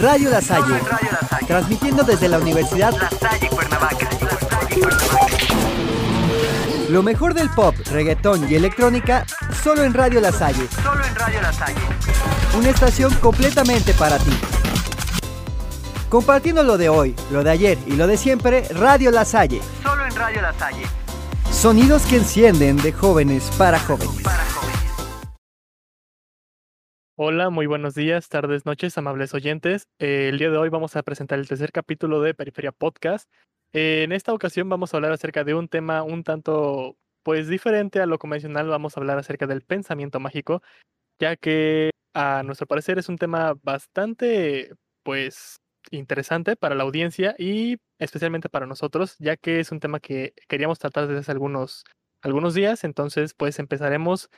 Radio La Salle, transmitiendo desde la Universidad La Salle Cuernavaca. lo mejor del pop, reggaetón y electrónica, solo en Radio La Salle, Solo en Radio La Salle. una estación completamente para ti. Compartiendo lo de hoy, lo de ayer y lo de siempre, Radio La Salle. Solo en Radio La Salle. Sonidos que encienden de jóvenes para jóvenes. Para jóvenes. Hola, muy buenos días, tardes, noches, amables oyentes. Eh, el día de hoy vamos a presentar el tercer capítulo de Periferia Podcast. Eh, en esta ocasión vamos a hablar acerca de un tema un tanto, pues, diferente a lo convencional. Vamos a hablar acerca del pensamiento mágico, ya que a nuestro parecer es un tema bastante, pues, interesante para la audiencia y especialmente para nosotros, ya que es un tema que queríamos tratar desde hace algunos, algunos días. Entonces, pues, empezaremos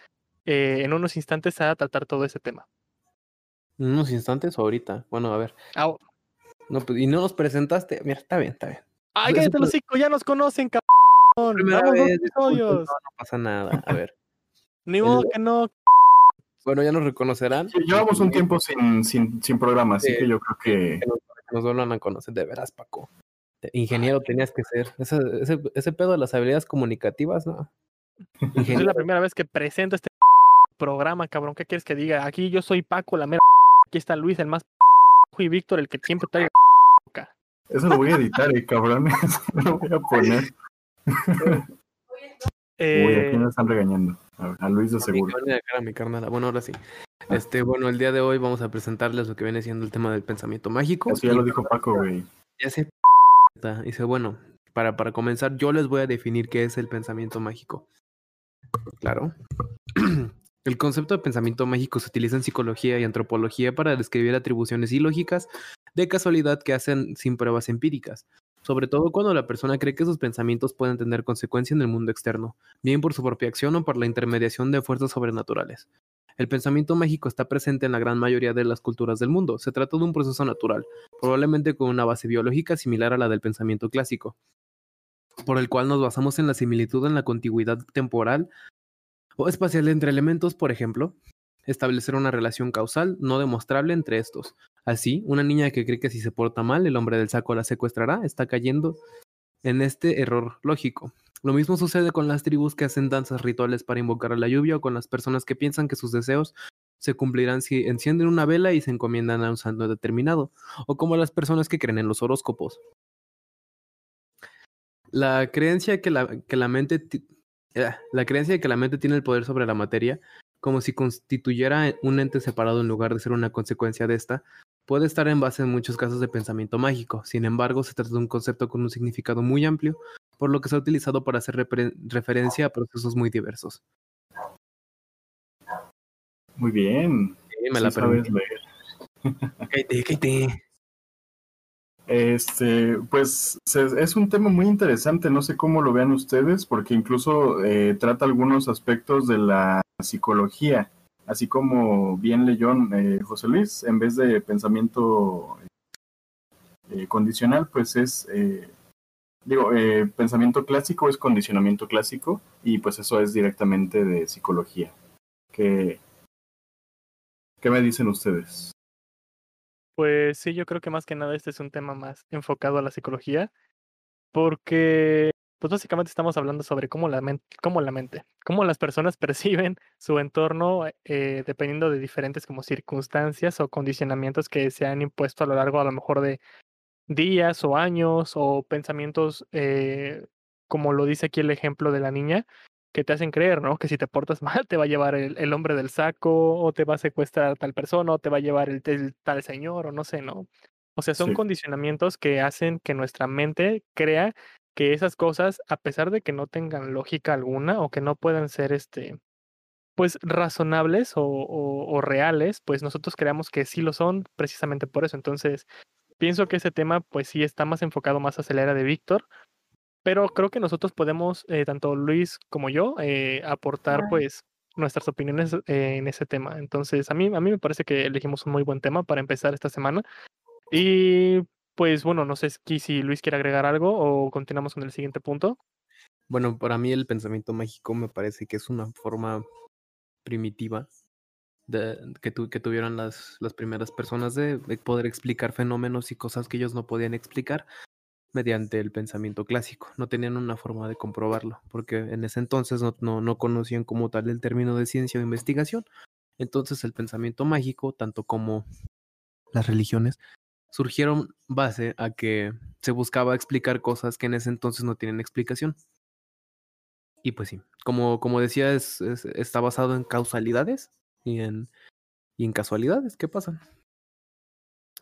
eh, en unos instantes a tratar todo ese tema. ¿En unos instantes o ahorita? Bueno, a ver. No, pues, y no nos presentaste. Mira, está bien, está bien. Ay, cállate los hocico, ya nos conocen, cabrón. Primera Vamos vez, no, no pasa nada. A ver. Ni modo El- que no. Bueno, ya nos reconocerán. Sí, llevamos un tiempo sin, sin, sin programa, así Sí. que yo creo que Que nos, nos vuelvan a conocer. De veras, Paco. Ingeniero tenías que ser. Ese, ese, ese pedo de las habilidades comunicativas, ¿no? Es Ingeniero. la primera vez que presento este programa, cabrón. ¿Qué quieres que diga? Aquí yo soy Paco, la mera. Aquí está Luis, el más y Víctor, el que siempre trae. eso lo voy a editar, eh, cabrón. Eso lo voy a poner. Uy, Eh, aquí me están regañando. A, a Luis de seguro. mi. Bueno, ahora sí. Este, bueno, el día de hoy vamos a presentarles lo que viene siendo el tema del pensamiento mágico. Eso ya lo dijo Paco, güey. Ya sé. Dice, bueno, para, para comenzar, yo les voy a definir qué es el pensamiento mágico. Claro. El concepto de pensamiento mágico se utiliza en psicología y antropología para describir atribuciones ilógicas de casualidad que hacen sin pruebas empíricas, sobre todo cuando la persona cree que sus pensamientos pueden tener consecuencia en el mundo externo, bien por su propia acción o por la intermediación de fuerzas sobrenaturales. El pensamiento mágico está presente en la gran mayoría de las culturas del mundo. Se trata de un proceso natural, probablemente con una base biológica similar a la del pensamiento clásico, por el cual nos basamos en la similitud en la contigüidad temporal o espacial entre elementos, por ejemplo, establecer una relación causal no demostrable entre estos. Así, una niña que cree que si se porta mal, el hombre del saco la secuestrará, está cayendo en este error lógico. Lo mismo sucede con las tribus que hacen danzas rituales para invocar a la lluvia o con las personas que piensan que sus deseos se cumplirán si encienden una vela y se encomiendan a un santo determinado, o como las personas que creen en los horóscopos. La creencia que la, que la mente la creencia de que la mente tiene el poder sobre la materia, como si constituyera un ente separado en lugar de ser una consecuencia de esta, puede estar en base en muchos casos de pensamiento mágico. Sin embargo, se trata de un concepto con un significado muy amplio, por lo que se ha utilizado para hacer referencia a procesos muy diversos. Muy bien. Sí, me Sí la sabes leer. Cállate, cállate. Este, pues es un tema muy interesante, no sé cómo lo vean ustedes, porque incluso eh, trata algunos aspectos de la psicología, así como bien leyó eh, José Luis, en vez de pensamiento eh, condicional, pues es, eh, digo, pensamiento clásico es condicionamiento clásico, y pues eso es directamente de psicología. ¿Qué, qué me dicen ustedes? Pues sí, yo creo que más que nada este es un tema más enfocado a la psicología, porque pues básicamente estamos hablando sobre cómo la mente, cómo la mente, cómo las personas perciben su entorno eh, dependiendo de diferentes como circunstancias o condicionamientos que se han impuesto a lo largo a lo mejor de días o años o pensamientos eh, como lo dice aquí el ejemplo de la niña que te hacen creer, ¿no? Que si te portas mal te va a llevar el, el hombre del saco o te va a secuestrar tal persona o te va a llevar el, el tal señor o no sé, ¿no? O sea, son Sí. condicionamientos que hacen que nuestra mente crea que esas cosas, a pesar de que no tengan lógica alguna o que no puedan ser este, pues razonables o, o- o reales, pues nosotros creamos que sí lo son precisamente por eso. Entonces, pienso que ese tema, pues sí está más enfocado más hacia la era de Víctor, pero creo que nosotros podemos, eh, tanto Luis como yo, eh, aportar pues nuestras opiniones eh, en ese tema. Entonces, a mí, a mí me parece que elegimos un muy buen tema para empezar esta semana. Y pues bueno, no sé si si Luis quiere agregar algo o continuamos con el siguiente punto. Bueno, para mí el pensamiento mágico me parece que es una forma primitiva de- que, tu- que tuvieron las, las primeras personas de, de poder explicar fenómenos y cosas que ellos no podían explicar mediante el pensamiento clásico. No tenían una forma de comprobarlo, porque en ese entonces no, no, no conocían como tal el término de ciencia o investigación. Entonces el pensamiento mágico, tanto como las religiones, surgieron base a que se buscaba explicar cosas que en ese entonces no tienen explicación. Y pues sí, como, como decía, es, es- está basado en causalidades y en, y en casualidades que pasan.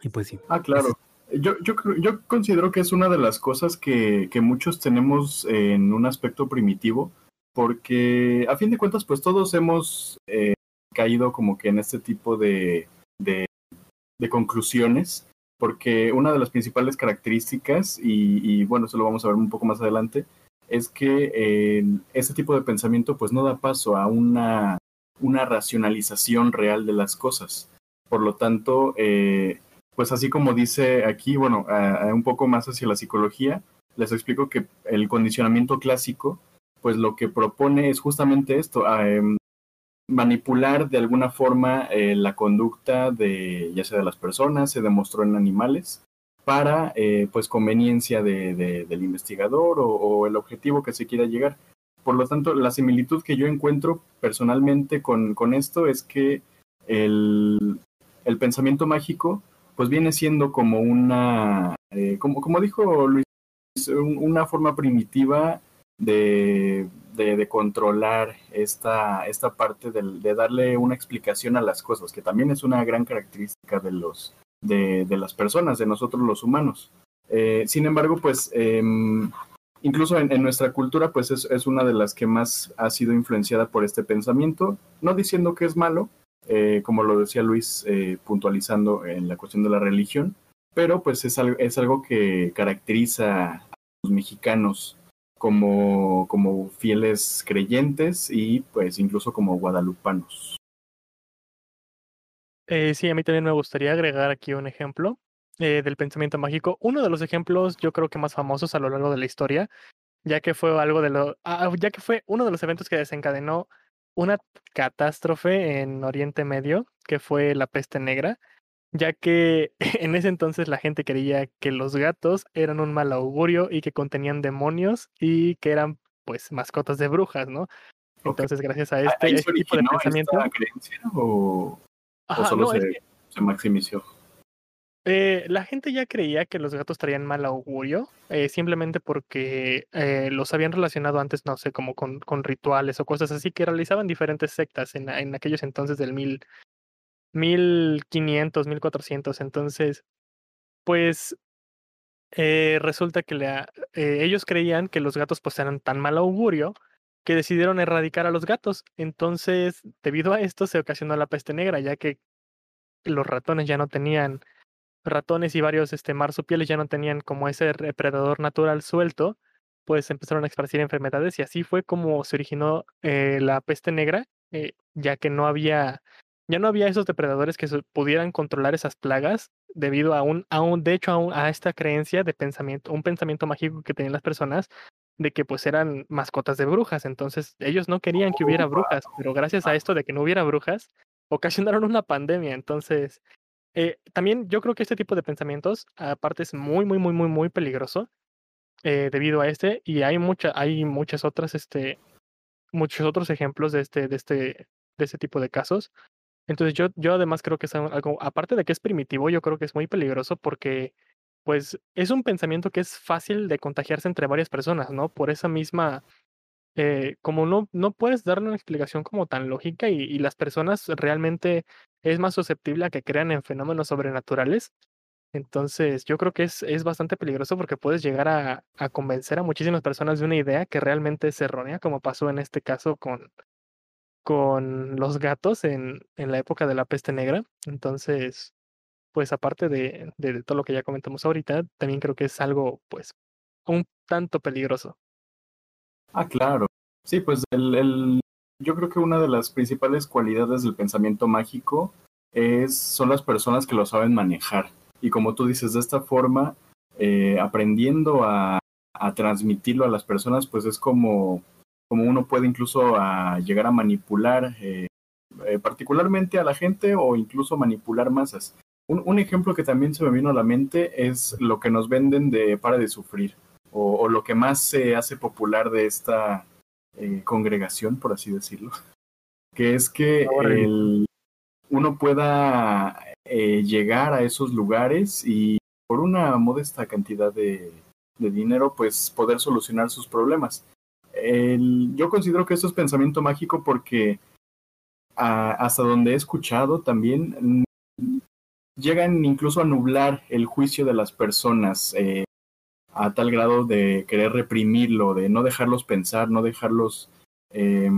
Y pues sí. Ah, claro. Yo, yo, yo considero que es una de las cosas que, que muchos tenemos en un aspecto primitivo, porque a fin de cuentas, pues todos hemos eh, caído como que en este tipo de, de, de conclusiones, porque una de las principales características, y, y bueno, eso lo vamos a ver un poco más adelante, es que eh, este tipo de pensamiento pues no da paso a una, una racionalización real de las cosas. Por lo tanto, eh, pues así como dice aquí, bueno, a- a un poco más hacia la psicología, les explico que el condicionamiento clásico, pues lo que propone es justamente esto, em, manipular de alguna forma eh, la conducta de ya sea de las personas, se demostró en animales, para eh, pues conveniencia de, de- del investigador o, o el objetivo que se quiera llegar. Por lo tanto, la similitud que yo encuentro personalmente con, con esto es que el, el pensamiento mágico pues viene siendo como una, eh, como, como dijo Luis, un- una forma primitiva de, de, controlar esta, esta parte de darle una explicación a las cosas, que también es una gran característica de, los, de, de las personas, de nosotros los humanos. Eh, sin embargo, pues em, incluso en, en nuestra cultura, pues es, es una de las que más ha sido influenciada por este pensamiento, no diciendo que es malo, eh, como lo decía Luis, eh, puntualizando en la cuestión de la religión, pero pues es algo, es algo que caracteriza a los mexicanos como, como fieles creyentes y pues incluso como guadalupanos. Eh, sí, a mí también me gustaría agregar aquí un ejemplo eh, del pensamiento mágico. Uno de los ejemplos, yo creo que más famosos a lo largo de la historia, ya que fue algo de lo, ah, ya que fue uno de los eventos que desencadenó una catástrofe en Oriente Medio, que fue la peste negra, ya que en ese entonces la gente creía que los gatos eran un mal augurio y que contenían demonios y que eran pues mascotas de brujas, ¿no? Entonces, gracias a ¿Ahí este, este tipo de pensamiento. esta creencia o, solo no, es se, que- se maximizó? Eh, la gente ya creía que los gatos traían mal augurio, eh, simplemente porque eh, los habían relacionado antes, no sé, como con, rituales o cosas así que realizaban diferentes sectas en, aquellos entonces del mil, 1500, 1400. Entonces, pues resulta que ellos creían que los gatos pues eran tan mal augurio que decidieron erradicar a los gatos. Entonces, debido a esto se ocasionó la peste negra, ya que los ratones ya no tenían ratones y varios este, marsupiales ya no tenían como ese depredador natural suelto, pues empezaron a esparcir enfermedades y así fue como se originó eh, la peste negra, eh, ya que no había, ya no había esos depredadores que pudieran controlar esas plagas debido a un, a un de hecho a, un- a esta creencia de pensamiento, un pensamiento mágico que tenían las personas de que pues eran mascotas de brujas, entonces ellos no querían que hubiera brujas, pero gracias a esto de que no hubiera brujas, ocasionaron una pandemia, entonces eh, también yo creo que este tipo de pensamientos, aparte, es muy, muy, muy, muy, muy peligroso eh, debido a este, y hay mucha, hay muchas otras, este, muchos otros ejemplos de este, de este, de este tipo de casos. Entonces yo, yo además creo que es algo, aparte de que es primitivo, yo creo que es muy peligroso porque, pues, es un pensamiento que es fácil de contagiarse entre varias personas, ¿no? Por esa misma, eh, como no, no puedes darle una explicación como tan lógica y, y las personas realmente es más susceptible a que crean en fenómenos sobrenaturales. Entonces, yo creo que es, es bastante peligroso porque puedes llegar a, a convencer a muchísimas personas de una idea que realmente es errónea, como pasó en este caso con, con los gatos en, en la época de la peste negra. Entonces, pues aparte de, de, todo lo que ya comentamos ahorita, también creo que es algo, pues, un tanto peligroso. Ah, claro. Sí, pues el, yo creo que una de las principales cualidades del pensamiento mágico es, son las personas que lo saben manejar. Y como tú dices, de esta forma, eh, aprendiendo a, transmitirlo a las personas, pues es como, como uno puede incluso a llegar a manipular eh, eh, particularmente a la gente o incluso manipular masas. Un, ejemplo que también se me vino a la mente es lo que nos venden de Para de Sufrir, o lo que más se hace popular de esta eh, congregación, por así decirlo, que es que el, uno pueda eh, llegar a esos lugares y por una modesta cantidad de, de dinero, pues poder solucionar sus problemas. El, yo considero que esto es pensamiento mágico porque a, hasta donde he escuchado también llegan incluso a nublar el juicio de las personas eh, a tal grado de querer reprimirlo, de no dejarlos pensar, no dejarlos eh,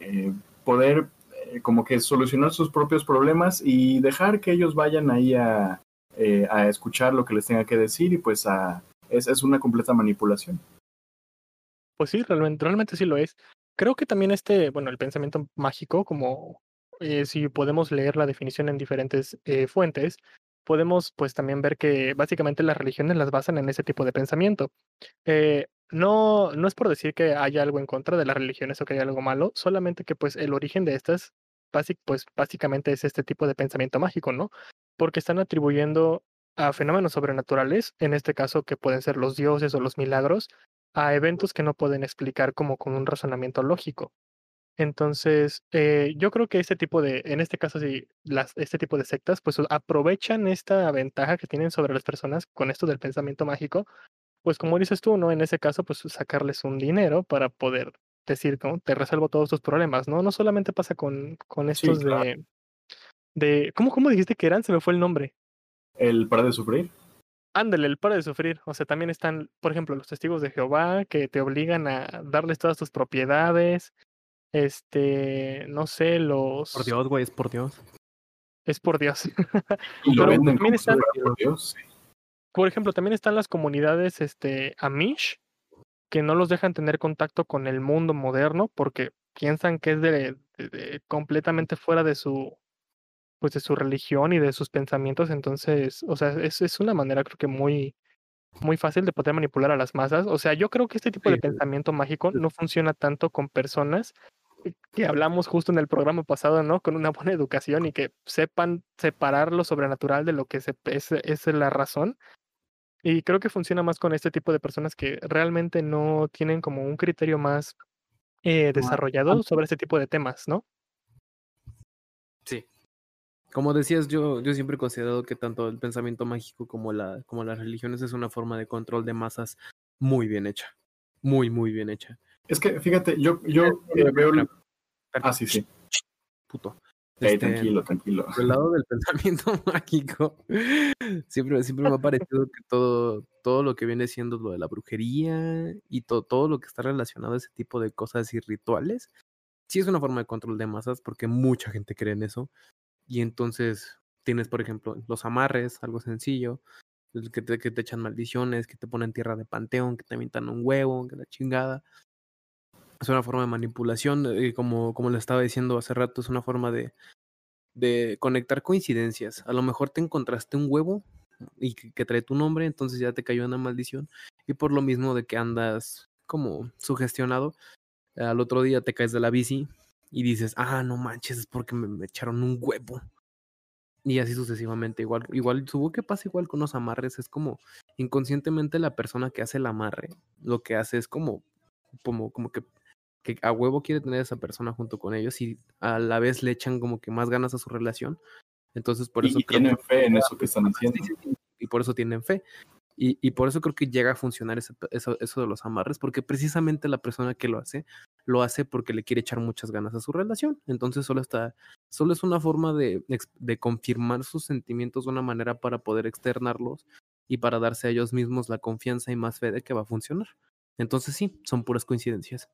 eh, poder eh, como que solucionar sus propios problemas y dejar que ellos vayan ahí a, eh, a escuchar lo que les tenga que decir y pues a, es, una completa manipulación. Pues sí, realmente, realmente sí lo es. Creo que también este, bueno, el pensamiento mágico, como eh, si podemos leer la definición en diferentes fuentes, podemos pues también ver que básicamente las religiones las basan en ese tipo de pensamiento. Eh, no, no es por decir que haya algo en contra de las religiones o que haya algo malo, solamente que pues el origen de estas, pues básicamente es este tipo de pensamiento mágico, ¿no? Porque están atribuyendo a fenómenos sobrenaturales, en este caso que pueden ser los dioses o los milagros, a eventos que no pueden explicar como con un razonamiento lógico. Entonces, eh, yo creo que este tipo de, en este caso, sí, las, este tipo de sectas, pues aprovechan esta ventaja que tienen sobre las personas con esto del pensamiento mágico, pues como dices tú, ¿no? En ese caso, pues sacarles un dinero para poder decir, ¿no? Te resuelvo todos tus problemas, ¿no? No solamente pasa con, con estos Sí, claro. de, de, ¿cómo, ¿cómo dijiste que eran? Se me fue el nombre. El para de sufrir. Ándale, el para de sufrir. O sea, también están, por ejemplo, los testigos de Jehová que te obligan a darles todas tus propiedades. Este, no sé, los. Por Dios, güey, es por Dios. Es por Dios. Y lo Pero venden también están- por Dios. sí. por ejemplo, también están las comunidades este, Amish que no los dejan tener contacto con el mundo moderno porque piensan que es de, de- de completamente fuera de su pues de su religión y de sus pensamientos entonces o sea es, es una manera creo que muy muy fácil de poder manipular a las masas o sea yo creo que este tipo de Sí. pensamiento mágico no funciona tanto con personas que hablamos justo en el programa pasado, ¿no? Con una buena educación y que sepan separar lo sobrenatural de lo que se, es, es la razón. Y creo que funciona más con este tipo de personas que realmente no tienen como un criterio más eh, desarrollado sobre este tipo de temas, ¿no? Sí. Como decías, yo, yo siempre he considerado que tanto el pensamiento mágico como, la, como las religiones es una forma de control de masas muy bien hecha. Muy, muy bien hecha. Es que fíjate, yo, yo eh, veo. el- Ah, sí, sí. Puto. Este, tranquilo, tranquilo. Por el lado del pensamiento mágico, siempre, siempre me ha parecido que todo, todo lo que viene siendo lo de la brujería y to- todo lo que está relacionado a ese tipo de cosas y rituales, sí es una forma de control de masas porque mucha gente cree en eso. Y entonces tienes, por ejemplo, los amarres, algo sencillo, que te, que te echan maldiciones, que te ponen tierra de panteón, que te avientan un huevo, que la chingada. Es una forma de manipulación, y como, como le estaba diciendo hace rato, es una forma de, de conectar coincidencias. A lo mejor te encontraste un huevo y que, que trae tu nombre, entonces ya te cayó una maldición. Y por lo mismo de que andas como sugestionado, al otro día te caes de la bici y dices, ah, no manches, es porque me, me echaron un huevo. Y así sucesivamente, igual, igual, supongo que pasa igual con los amarres, es como inconscientemente la persona que hace el amarre, lo que hace es como, como, como que, que a huevo quiere tener a esa persona junto con ellos y a la vez le echan como que más ganas a su relación. Entonces, por Y, eso y creo tienen que- fe en eso que están haciendo. Y por eso tienen fe. Y, y por eso creo que llega a funcionar eso, de los amarres, porque precisamente la persona que lo hace, lo hace porque le quiere echar muchas ganas a su relación. Entonces solo está, solo es una forma de, de confirmar sus sentimientos de una manera para poder externarlos y para darse a ellos mismos la confianza y más fe de que va a funcionar. Entonces sí, son puras coincidencias.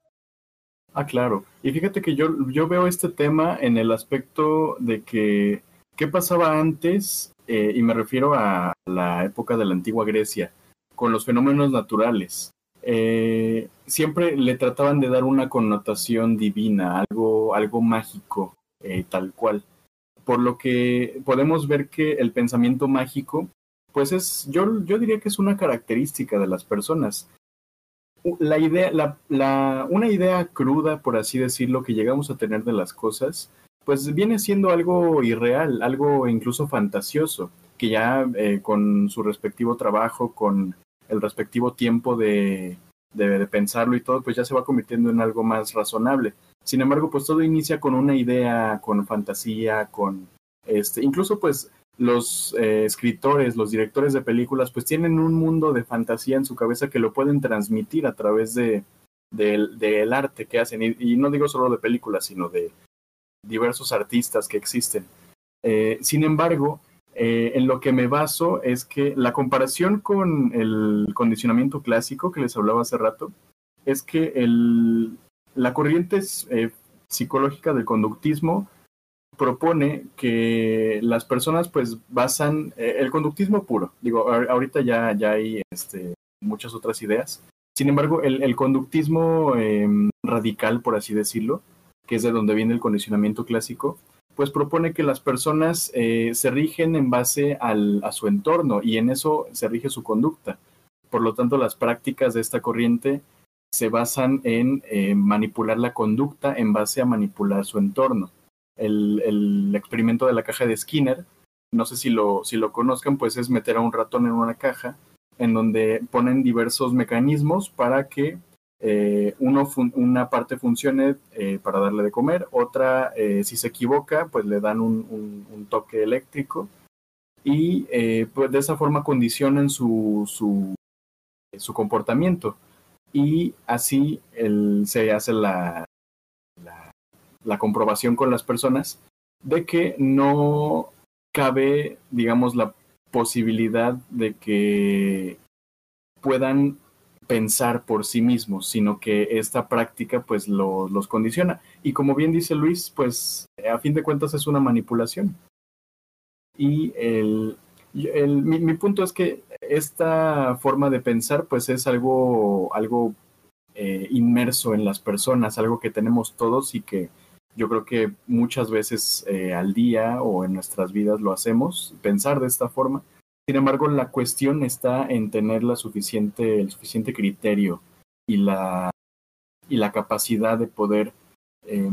Ah, claro. Y fíjate que yo, yo veo este tema en el aspecto de que, ¿qué pasaba antes? Eh, y me refiero a la época de la antigua Grecia, con los fenómenos naturales. Eh, siempre le trataban de dar una connotación divina, algo, algo mágico, eh, tal cual. Por lo que podemos ver que el pensamiento mágico, pues es, yo, yo diría que es una característica de las personas la idea, la, la, una idea cruda, por así decirlo, que llegamos a tener de las cosas, pues viene siendo algo irreal, algo incluso fantasioso, que ya eh, con su respectivo trabajo, con el respectivo tiempo de, de, de pensarlo y todo, pues ya se va convirtiendo en algo más razonable. Sin embargo, pues todo inicia con una idea, con fantasía, con este, incluso pues los eh, escritores, los directores de películas, pues tienen un mundo de fantasía en su cabeza que lo pueden transmitir a través de, del, del arte que hacen. Y, y, no digo solo de películas, sino de diversos artistas que existen. Eh, sin embargo, eh, en lo que me baso es que la comparación con el condicionamiento clásico que les hablaba hace rato, es que el, la corriente eh, psicológica del conductismo propone que las personas pues basan el conductismo puro. Digo, ahorita ya, ya hay este, muchas otras ideas. Sin embargo, el, conductismo eh, radical, por así decirlo, que es de donde viene el condicionamiento clásico, pues propone que las personas eh, se rigen en base a su entorno y en eso se rige su conducta. Por lo tanto, las prácticas de esta corriente se basan en eh, manipular la conducta en base a manipular su entorno. El, el, experimento de la caja de Skinner, no sé si lo, si lo conozcan, pues es meter a un ratón en una caja en donde ponen diversos mecanismos para que eh, uno una parte funcione eh, para darle de comer, otra, eh, si se equivoca, pues le dan un, toque eléctrico y eh, pues de esa forma condicionan su, su, comportamiento. Y así el, se hace la, la, comprobación con las personas de que no cabe, digamos, la posibilidad de que puedan pensar por sí mismos, sino que esta práctica pues lo, los condiciona. Y como bien dice Luis, pues a fin de cuentas es una manipulación. Y el, mi, punto es que esta forma de pensar pues es algo, algo eh, inmerso en las personas, algo que tenemos todos y que yo creo que muchas veces eh, al día o en nuestras vidas lo hacemos, pensar de esta forma. Sin embargo, la cuestión está en tener la suficiente, el suficiente criterio y la, capacidad de poder eh,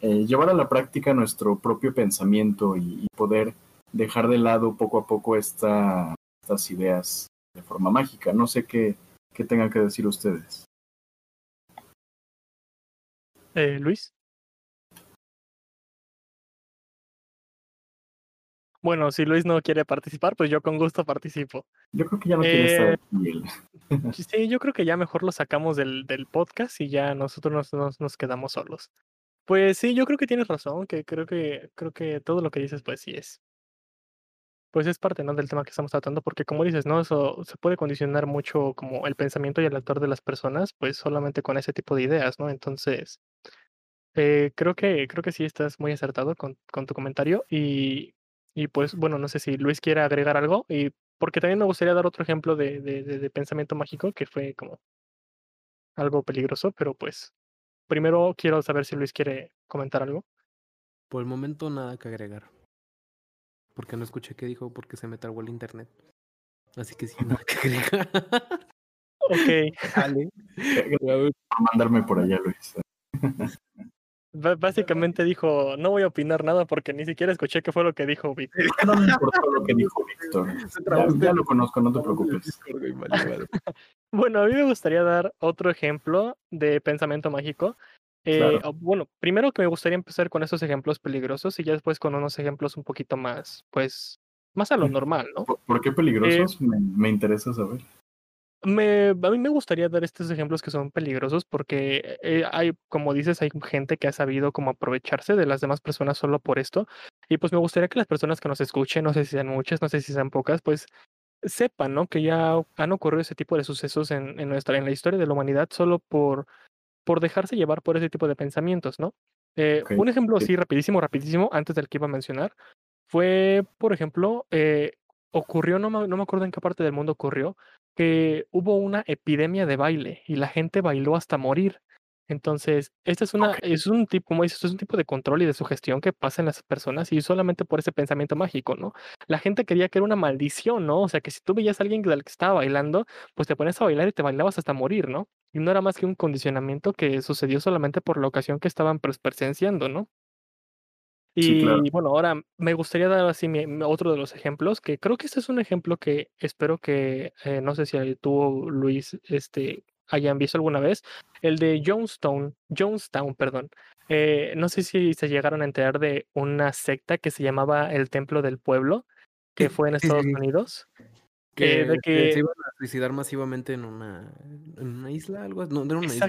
eh, llevar a la práctica nuestro propio pensamiento y, poder dejar de lado poco a poco esta, estas ideas de forma mágica. No sé qué, qué tengan que decir ustedes. Eh, Luis. Bueno, si Luis no quiere participar, pues yo con gusto participo. Yo creo que ya no quiere eh, estar Sí, yo creo que ya mejor lo sacamos del, del podcast y ya nosotros nos, nos, nos, quedamos solos. Pues sí, yo creo que tienes razón, que creo que creo que todo lo que dices, pues sí es. Pues es parte ¿no? del tema que estamos tratando, porque como dices, ¿no? Eso se puede condicionar mucho como el pensamiento y el actor de las personas, pues solamente con ese tipo de ideas, ¿no? Entonces, eh, creo que creo que sí estás muy acertado con, con tu comentario y y pues, bueno, no sé si Luis quiere agregar algo, y porque también me gustaría dar otro ejemplo de, de, de, de pensamiento mágico que fue como algo peligroso, pero pues primero quiero saber si Luis quiere comentar algo. Por el momento nada que agregar. Porque no escuché qué dijo, porque se me trabó el internet. Así que sí, nada que agregar. ok. Dale. mandarme por allá, Luis. Básicamente dijo, no voy a opinar nada porque ni siquiera escuché qué fue lo que dijo Víctor. No me importó lo que dijo Víctor. Ya, ya, lo conozco, no te preocupes. bueno, a mí me gustaría dar otro ejemplo de pensamiento mágico. Eh, claro. Bueno, primero que me gustaría empezar con esos ejemplos peligrosos y ya después con unos ejemplos un poquito más, pues, más a lo normal, ¿no? ¿Por, por qué peligrosos? Eh, me, me interesa saber. Me, a mí me gustaría dar estos ejemplos que son peligrosos porque eh, hay, como dices, hay gente que ha sabido como aprovecharse de las demás personas solo por esto. Y pues me gustaría que las personas que nos escuchen, no sé si sean muchas, no sé si sean pocas, pues sepan, ¿no? Que ya han ocurrido ese tipo de sucesos en, en nuestra, en la historia de la humanidad solo por, por dejarse llevar por ese tipo de pensamientos, ¿no? Eh, okay. Un ejemplo así rapidísimo, rapidísimo, antes del que iba a mencionar, fue, por ejemplo, eh, ocurrió, no me, no me acuerdo en qué parte del mundo ocurrió, que hubo una epidemia de baile y la gente bailó hasta morir. Entonces, este es una, okay. es un tipo, como dices, es un tipo de control y de sugestión que pasa en las personas y solamente por ese pensamiento mágico, ¿no? La gente quería que era una maldición, ¿no? O sea, que si tú veías a alguien que estaba bailando, pues te pones a bailar y te bailabas hasta morir, ¿no? Y no era más que un condicionamiento que sucedió solamente por la ocasión que estaban presenciando, ¿no? Y Sí, claro. bueno, ahora me gustaría dar así mi- otro de los ejemplos, que creo que este es un ejemplo que espero que, eh, no sé si tú, Luis, este, hayan visto alguna vez, el de Jonestown, Jonestown, perdón. Eh, no sé si se llegaron a enterar de una secta que se llamaba el Templo del Pueblo, que fue en Estados. Unidos. Que, Eh, de que- se iban a suicidar masivamente en una, en una isla, algo. No, no era una isla.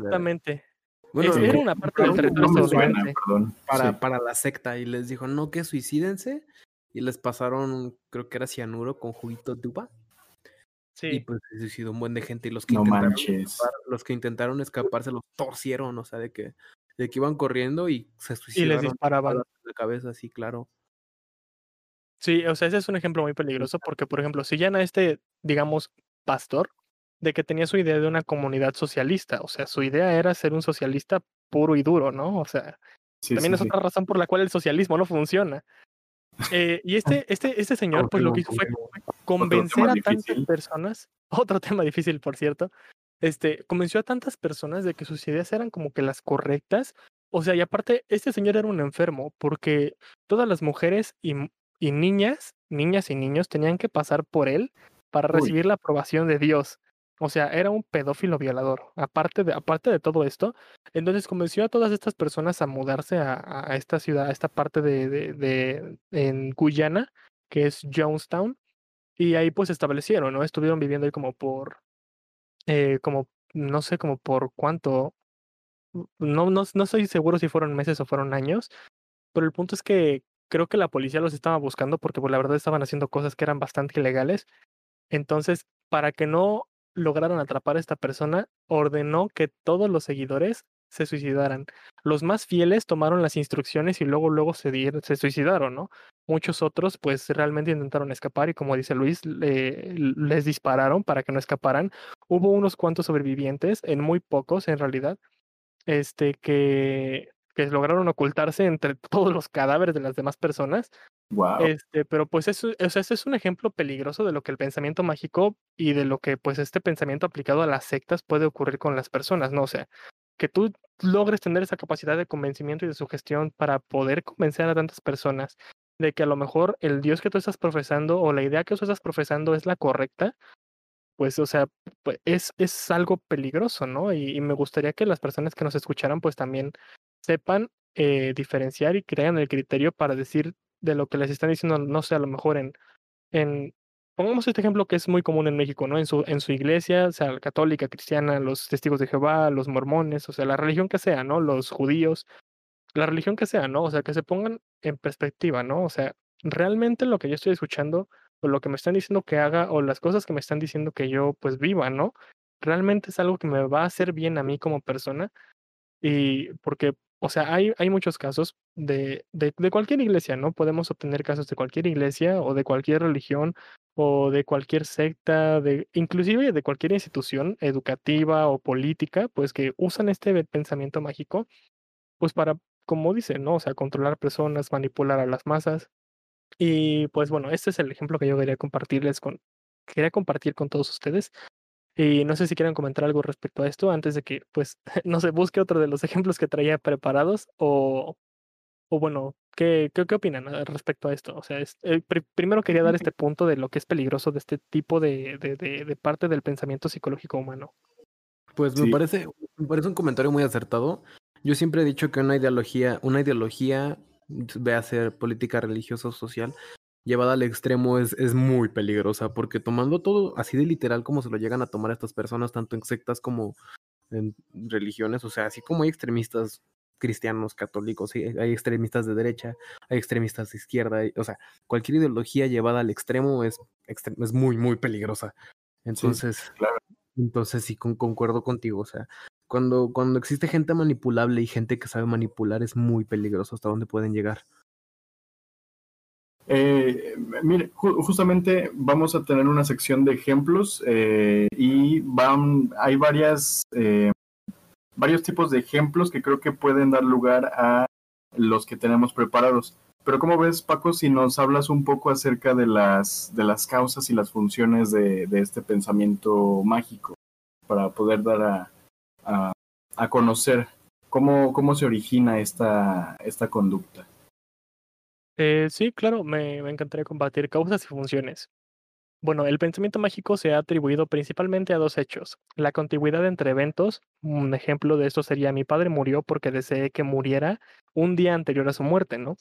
Bueno, Es- no, era una parte del territorio no me suena, estadounidense. perdón. para, Sí. para la secta y les dijo, no, que suicídense. Y les pasaron, creo que era cianuro con juguito de uva. Y Sí. pues se suicidó un buen de gente. Y los que, No intentaron, escapar, los que intentaron escapar se los torcieron, o sea, de que, de que iban corriendo y se Y suicidaron. les disparaban. la cabeza, sí, claro. Sí, o sea, ese es un ejemplo muy peligroso porque, por ejemplo, siguen a este, digamos, pastor de que tenía su idea de una comunidad socialista, o sea, su idea era ser un socialista puro y duro, ¿no? O sea, Sí, también sí, es otra razón por la cual el socialismo no funciona. Eh, y este, este, este señor, pues lo que hizo fue convencer a tantas difícil. personas, otro tema difícil, por cierto, este, convenció a tantas personas de que sus ideas eran como que las correctas. O sea, y aparte, este señor era un enfermo, porque todas las mujeres y, niñas, niñas y niños, tenían que pasar por él para Uy. recibir la aprobación de Dios. O sea, era un pedófilo violador. Aparte de, aparte de todo esto, entonces convenció a todas estas personas a mudarse a, a- esta ciudad, a esta parte de, de, de- en Guyana, que es Jonestown, y ahí pues se establecieron, ¿no? Estuvieron viviendo ahí como por, eh, como, no sé, como por cuánto, no, no, no estoy seguro si fueron meses o fueron años, pero el punto es que creo que la policía los estaba buscando porque pues, la verdad estaban haciendo cosas que eran bastante ilegales. Entonces, para que no lograran atrapar a esta persona, ordenó que todos los seguidores se suicidaran. Los más fieles tomaron las instrucciones y luego, luego se, se suicidaron, ¿no? Muchos otros, pues realmente intentaron escapar y como dice Luis, le- les dispararon para que no escaparan. Hubo unos cuantos sobrevivientes, en muy pocos en realidad, este, que, que lograron ocultarse entre todos los cadáveres de las demás personas. Wow. Este, pero pues eso, o sea, este es un ejemplo peligroso de lo que el pensamiento mágico y de lo que pues este pensamiento aplicado a las sectas puede ocurrir con las personas, ¿no? O sea, que tú logres tener esa capacidad de convencimiento y de sugestión para poder convencer a tantas personas de que a lo mejor el Dios que tú estás profesando o la idea que tú estás profesando es la correcta, pues, o sea, pues, es, es algo peligroso, ¿no? Y, y me gustaría que las personas que nos escucharan, pues también sepan eh, diferenciar y crean el criterio para decir de lo que les están diciendo, no sé, a lo mejor en, en pongamos este ejemplo que es muy común en México, ¿no? En su, en su iglesia, sea la católica, cristiana, los testigos de Jehová, los mormones, o sea, la religión que sea, ¿no? Los judíos, la religión que sea, ¿no? O sea, que se pongan en perspectiva, ¿no? O sea, realmente lo que yo estoy escuchando o lo que me están diciendo que haga o las cosas que me están diciendo que yo pues viva, ¿no? Realmente es algo que me va a hacer bien a mí como persona y porque, o sea, hay, hay muchos casos de, de, cualquier iglesia, ¿no? Podemos obtener casos de cualquier iglesia o de cualquier religión o de cualquier secta, de inclusive de cualquier institución educativa o política, pues que usan este pensamiento mágico, pues para, como dicen, ¿no? O sea, controlar personas, manipular a las masas. Y pues bueno, este es el ejemplo que yo quería compartirles con, quería compartir con todos ustedes. Y no sé si quieren comentar algo respecto a esto antes de que, pues, no se busque otro de los ejemplos que traía preparados o, o bueno, ¿qué, qué, qué opinan respecto a esto? O sea, es, eh, pr primero quería dar este punto de lo que es peligroso de este tipo de, de, de, de parte del pensamiento psicológico humano. Pues me Sí. parece, me parece un comentario muy acertado. Yo siempre he dicho que una ideología, una ideología, ve a ser política religiosa o social, llevada al extremo es, es muy peligrosa, porque tomando todo así de literal como se lo llegan a tomar estas personas, tanto en sectas como en religiones, o sea, así como hay extremistas cristianos, católicos, sí, hay extremistas de derecha, hay extremistas de izquierda, hay- o sea, cualquier ideología llevada al extremo es, es muy, muy peligrosa. Entonces, claro. entonces sí, con- concuerdo contigo, o sea, cuando, cuando existe gente manipulable y gente que sabe manipular es muy peligroso hasta dónde pueden llegar. Eh, mire, ju- justamente vamos a tener una sección de ejemplos eh, y van, hay varias, eh, varios tipos de ejemplos que creo que pueden dar lugar a los que tenemos preparados. Pero ¿cómo ves, Paco, si nos hablas un poco acerca de las, de las causas y las funciones de, de este pensamiento mágico para poder dar a, a, a conocer cómo, cómo se origina esta, esta conducta? Eh, sí, claro, me, me encantaría compartir causas y funciones. Bueno, el pensamiento mágico se ha atribuido principalmente a dos hechos. La contigüidad entre eventos, un ejemplo de esto sería mi padre murió porque deseé que muriera un día anterior a su muerte, ¿no?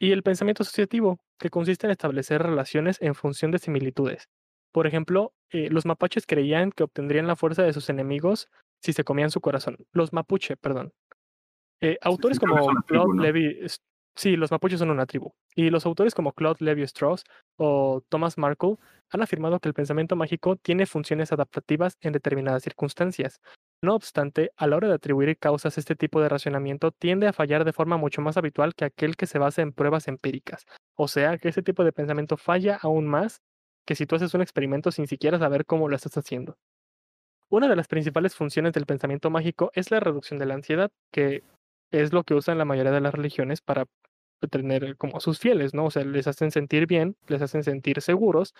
Y el pensamiento asociativo, que consiste en establecer relaciones en función de similitudes. Por ejemplo, eh, los mapaches creían que obtendrían la fuerza de sus enemigos si se comían su corazón. Los mapuche, perdón. Eh, autores como Claude ¿no? Levi, sí, los mapuches son una tribu. Y los autores como Claude Levi Strauss o Thomas Markle han afirmado que el pensamiento mágico tiene funciones adaptativas en determinadas circunstancias. No obstante, a la hora de atribuir causas, este tipo de racionamiento tiende a fallar de forma mucho más habitual que aquel que se basa en pruebas empíricas. O sea, que este tipo de pensamiento falla aún más que si tú haces un experimento sin siquiera saber cómo lo estás haciendo. Una de las principales funciones del pensamiento mágico es la reducción de la ansiedad, que es lo que usan la mayoría de las religiones para tener como a sus fieles, ¿no? O sea, les hacen sentir bien, les hacen sentir seguros,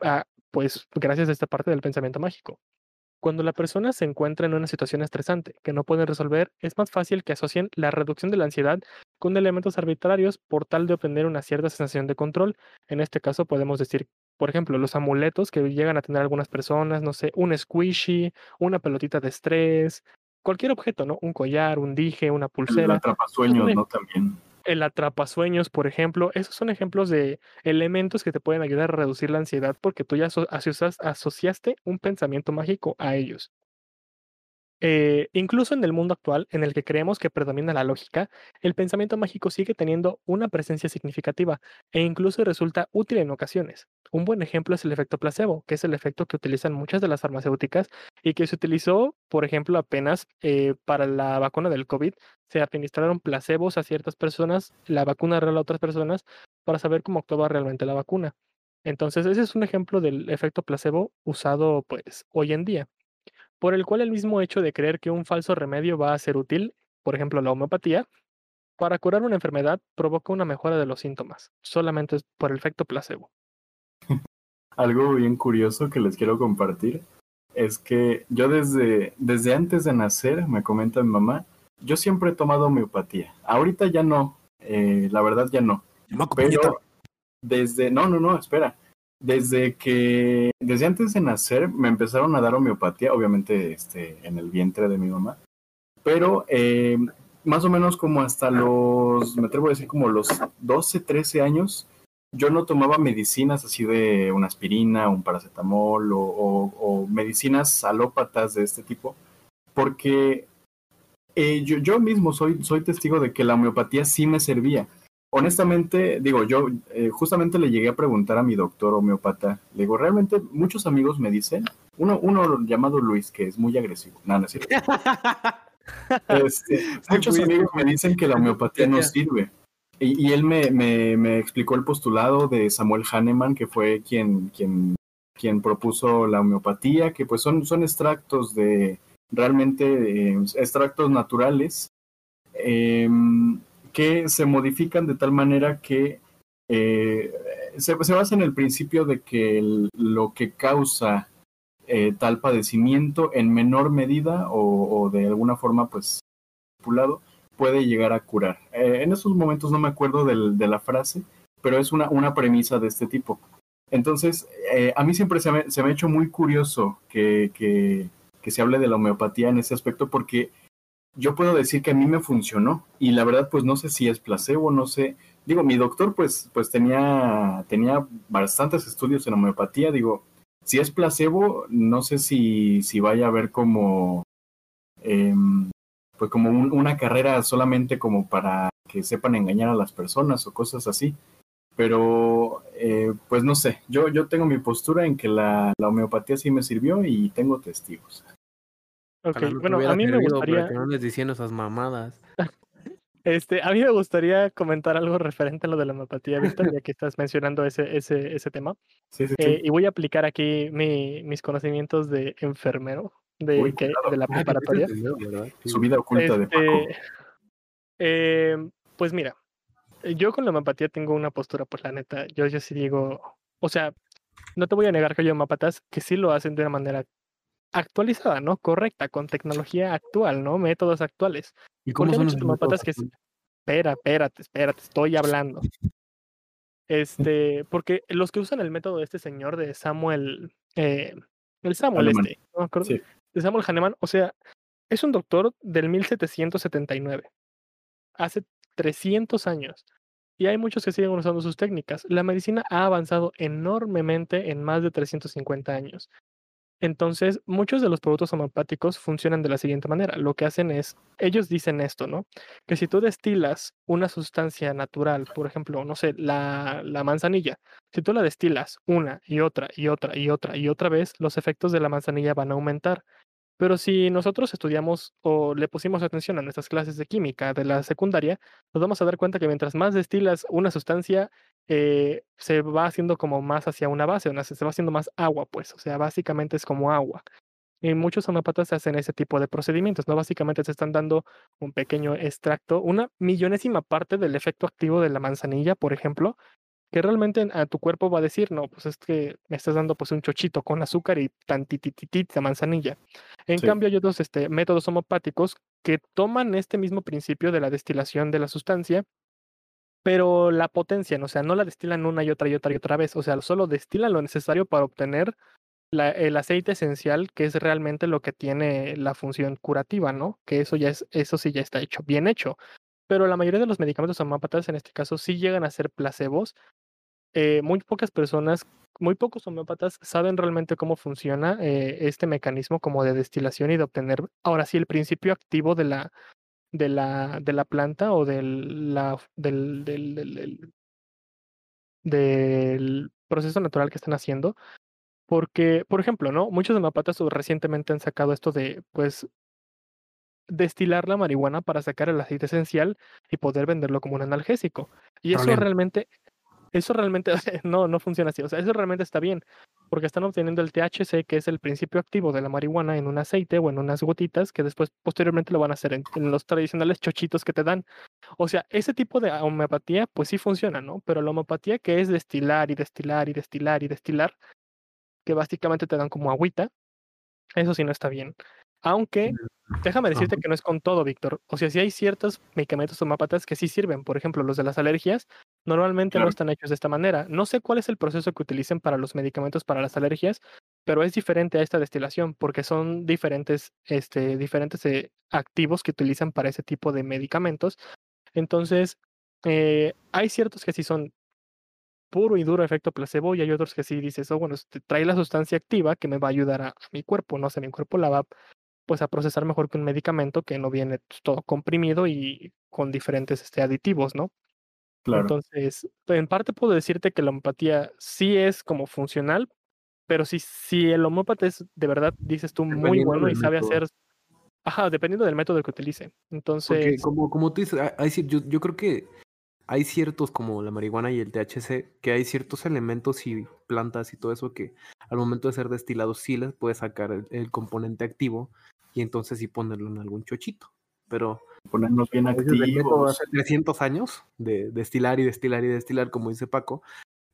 ah, pues gracias a esta parte del pensamiento mágico. Cuando la persona se encuentra en una situación estresante que no pueden resolver, es más fácil que asocien la reducción de la ansiedad con elementos arbitrarios por tal de obtener una cierta sensación de control. En este caso podemos decir, por ejemplo, los amuletos que llegan a tener algunas personas, no sé, un squishy, una pelotita de estrés, cualquier objeto, ¿no? Un collar, un dije, una El pulsera. atrapasueños, Una- ¿no? También. El atrapasueños, por ejemplo, esos son ejemplos de elementos que te pueden ayudar a reducir la ansiedad porque tú ya aso- asocias- asociaste un pensamiento mágico a ellos. Eh, incluso en el mundo actual, en el que creemos que predomina la lógica, el pensamiento mágico sigue teniendo una presencia significativa e incluso resulta útil en ocasiones. Un buen ejemplo es el efecto placebo, que es el efecto que utilizan muchas de las farmacéuticas y que se utilizó, por ejemplo, apenas eh, para la vacuna del COVID. Se administraron placebos a ciertas personas, la vacuna real a otras personas, para saber cómo actuaba realmente la vacuna. Entonces, ese es un ejemplo del efecto placebo usado, pues, hoy en día por el cual el mismo hecho de creer que un falso remedio va a ser útil, por ejemplo la homeopatía, para curar una enfermedad provoca una mejora de los síntomas, solamente es por el efecto placebo. Algo bien curioso que les quiero compartir es que yo desde, desde antes de nacer, me comenta mi mamá, yo siempre he tomado homeopatía. Ahorita ya no, eh, la verdad ya no. Pero desde, no, no, no, espera. Desde que, desde antes de nacer me empezaron a dar homeopatía, obviamente este, en el vientre de mi mamá, pero eh, más o menos como hasta los, me atrevo a decir como los 12, 13 años, yo no tomaba medicinas así de una aspirina, un paracetamol o, medicinas alópatas de este tipo, porque eh, yo, yo mismo soy, soy testigo de que la homeopatía sí me servía. Honestamente, digo, yo eh, justamente le llegué a preguntar a mi doctor homeópata, le digo, realmente muchos amigos me dicen, uno, uno llamado Luis, que es muy agresivo, no, no es cierto. Este, muchos amigos me dicen que la homeopatía no sirve. Y, y él me, me, me explicó el postulado de Samuel Hahnemann, que fue quien, quien, quien propuso la homeopatía, que pues son, son extractos de, realmente, eh, extractos naturales, eh, que se modifican de tal manera que eh, se, se basa en el principio de que lo que causa eh, tal padecimiento en menor medida o, de alguna forma pues manipulado puede llegar a curar. Eh, en esos momentos no me acuerdo del- de la frase, pero es una, una premisa de este tipo. Entonces, a mí siempre se me, se me ha hecho muy curioso que, que, que se hable de la homeopatía en ese aspecto porque yo puedo decir que a mí me funcionó y la verdad pues no sé si es placebo, no sé. Digo, mi doctor pues, pues tenía, tenía bastantes estudios en homeopatía, digo, si es placebo, no sé si, si vaya a haber como, em, pues como un- una carrera solamente como para que sepan engañar a las personas o cosas así. Pero, eh, pues no sé, yo, yo tengo mi postura en que la homeopatía sí me sirvió y tengo testigos. Ok, bueno, a mí me gustaría, que no les diciendo esas mamadas. este, a mí me gustaría comentar algo referente a lo de la homeopatía, Víctor, ya que estás mencionando ese, ese, ese tema. Sí, sí, sí. Eh, y voy a aplicar aquí mi- mis conocimientos de enfermero de, Uy, que- de la preparatoria. Su vida oculta de Paco. Este, eh, pues mira, yo con la homeopatía tengo una postura, pues la neta, yo, yo sí digo, o sea, no te voy a negar que hay homeópatas que sí lo hacen de una manera actualizada, ¿no? Correcta, con tecnología actual, ¿no? Métodos actuales. ¿Y ¿Por cómo son los homeópatas que métodos? espera, espérate, espérate, estoy hablando. Este, porque los que usan el método de este señor de Samuel, eh, el Samuel Hahnemann. este, no me acuerdo, Sí. de Samuel Hahnemann, o sea, es un doctor del 1779, hace 300 años, y hay muchos que siguen usando sus técnicas. La medicina ha avanzado enormemente en más de 350 años. Entonces, muchos de los productos homeopáticos funcionan de la siguiente manera. Lo que hacen es, ellos dicen esto, ¿no? Que si tú destilas una sustancia natural, por ejemplo, no sé, la, la manzanilla, si tú la destilas una y otra y otra y otra y otra vez, los efectos de la manzanilla van a aumentar. Pero si nosotros estudiamos o le pusimos atención a nuestras clases de química de la secundaria, nos vamos a dar cuenta que mientras más destilas una sustancia, eh, se va haciendo como más hacia una base, una- se va haciendo más agua, pues, o sea, básicamente es como agua. Y muchos homeópatas hacen ese tipo de procedimientos, ¿no? Básicamente se están dando un pequeño extracto, una millonésima parte del efecto activo de la manzanilla, por ejemplo, que realmente a tu cuerpo va a decir, no, pues es que me estás dando pues un chochito con azúcar y tantitititita de manzanilla. En Sí. cambio, hay otros este, métodos homopáticos que toman este mismo principio de la destilación de la sustancia, pero la potencian, o sea, no la destilan una y otra y otra y otra vez, o sea, solo destilan lo necesario para obtener la- el aceite esencial, que es realmente lo que tiene la función curativa, ¿no? Que eso ya es, eso sí ya está hecho, bien hecho. Pero la mayoría de los medicamentos homópatas, en este caso, sí llegan a ser placebos. Eh, muy pocas personas, muy pocos homeópatas saben realmente cómo funciona eh, este mecanismo como de destilación y de obtener, ahora sí, el principio activo de la, de la, de la planta o del, la, del, del, del- del- proceso natural que están haciendo. Porque, por ejemplo, ¿no? Muchos homeópatas recientemente han sacado esto de, pues, destilar la marihuana para sacar el aceite esencial y poder venderlo como un analgésico. Y eso realmente, eso realmente no, no funciona así. O sea, eso realmente está bien, porque están obteniendo el THC, que es el principio activo de la marihuana, en un aceite o en unas gotitas que después posteriormente lo van a hacer en, en los tradicionales chochitos que te dan. O sea, ese tipo de homeopatía, pues sí funciona, ¿no? Pero la homeopatía que es destilar y destilar y destilar y destilar, que básicamente te dan como agüita, eso sí no está bien. Aunque, déjame decirte que no es con todo, Víctor. O sea, sí hay ciertos medicamentos homópatas que sí sirven. Por ejemplo, los de las alergias, normalmente no están hechos de esta manera. No sé cuál es el proceso que utilicen para los medicamentos para las alergias, pero es diferente a esta destilación porque son diferentes, este, diferentes eh, activos que utilizan para ese tipo de medicamentos. Entonces, eh, hay ciertos que sí son puro y duro efecto placebo y hay otros que sí dices, oh, bueno, este, trae la sustancia activa que me va a ayudar a, a mi cuerpo, no sé, mi cuerpo la va pues a procesar mejor que un medicamento que no viene pues, todo comprimido y con diferentes este, aditivos, ¿no? Claro. Entonces, en parte puedo decirte que la homeopatía sí es como funcional, pero si, si el homópata es de verdad, dices tú, muy bueno y sabe método. hacer, ajá, dependiendo del método que utilice. Porque Entonces, como, como tú dices, hay- yo, yo creo que hay ciertos como la marihuana y el THC, que hay ciertos elementos y plantas y todo eso que al momento de ser destilados sí les puede sacar el, el componente activo y entonces sí ponerlo en algún chochito. Pero Ponernos bien activos. hace 300 años de destilar y destilar y destilar, como dice Paco,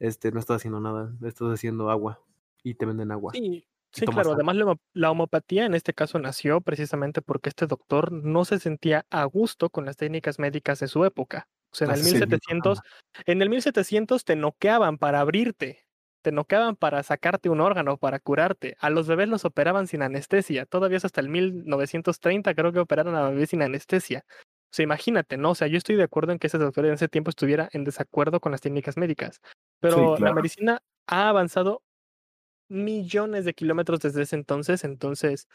este no estás haciendo nada, estás haciendo agua y te venden agua. sí, sí, claro. agua. Además, la, la homopatía en este caso nació precisamente porque este doctor no se sentía a gusto con las técnicas médicas de su época. O sea, en el Así es, 1700, en el 1700 te noqueaban para abrirte, te noqueaban para sacarte un órgano, para curarte. A los bebés los operaban sin anestesia. Todavía es hasta el 1930 creo que operaron a bebés sin anestesia. O sea, imagínate, ¿no? O sea, yo estoy de acuerdo en que ese doctor en ese tiempo estuviera en desacuerdo con las técnicas médicas. Pero la claro. medicina ha avanzado millones de kilómetros desde ese entonces, entonces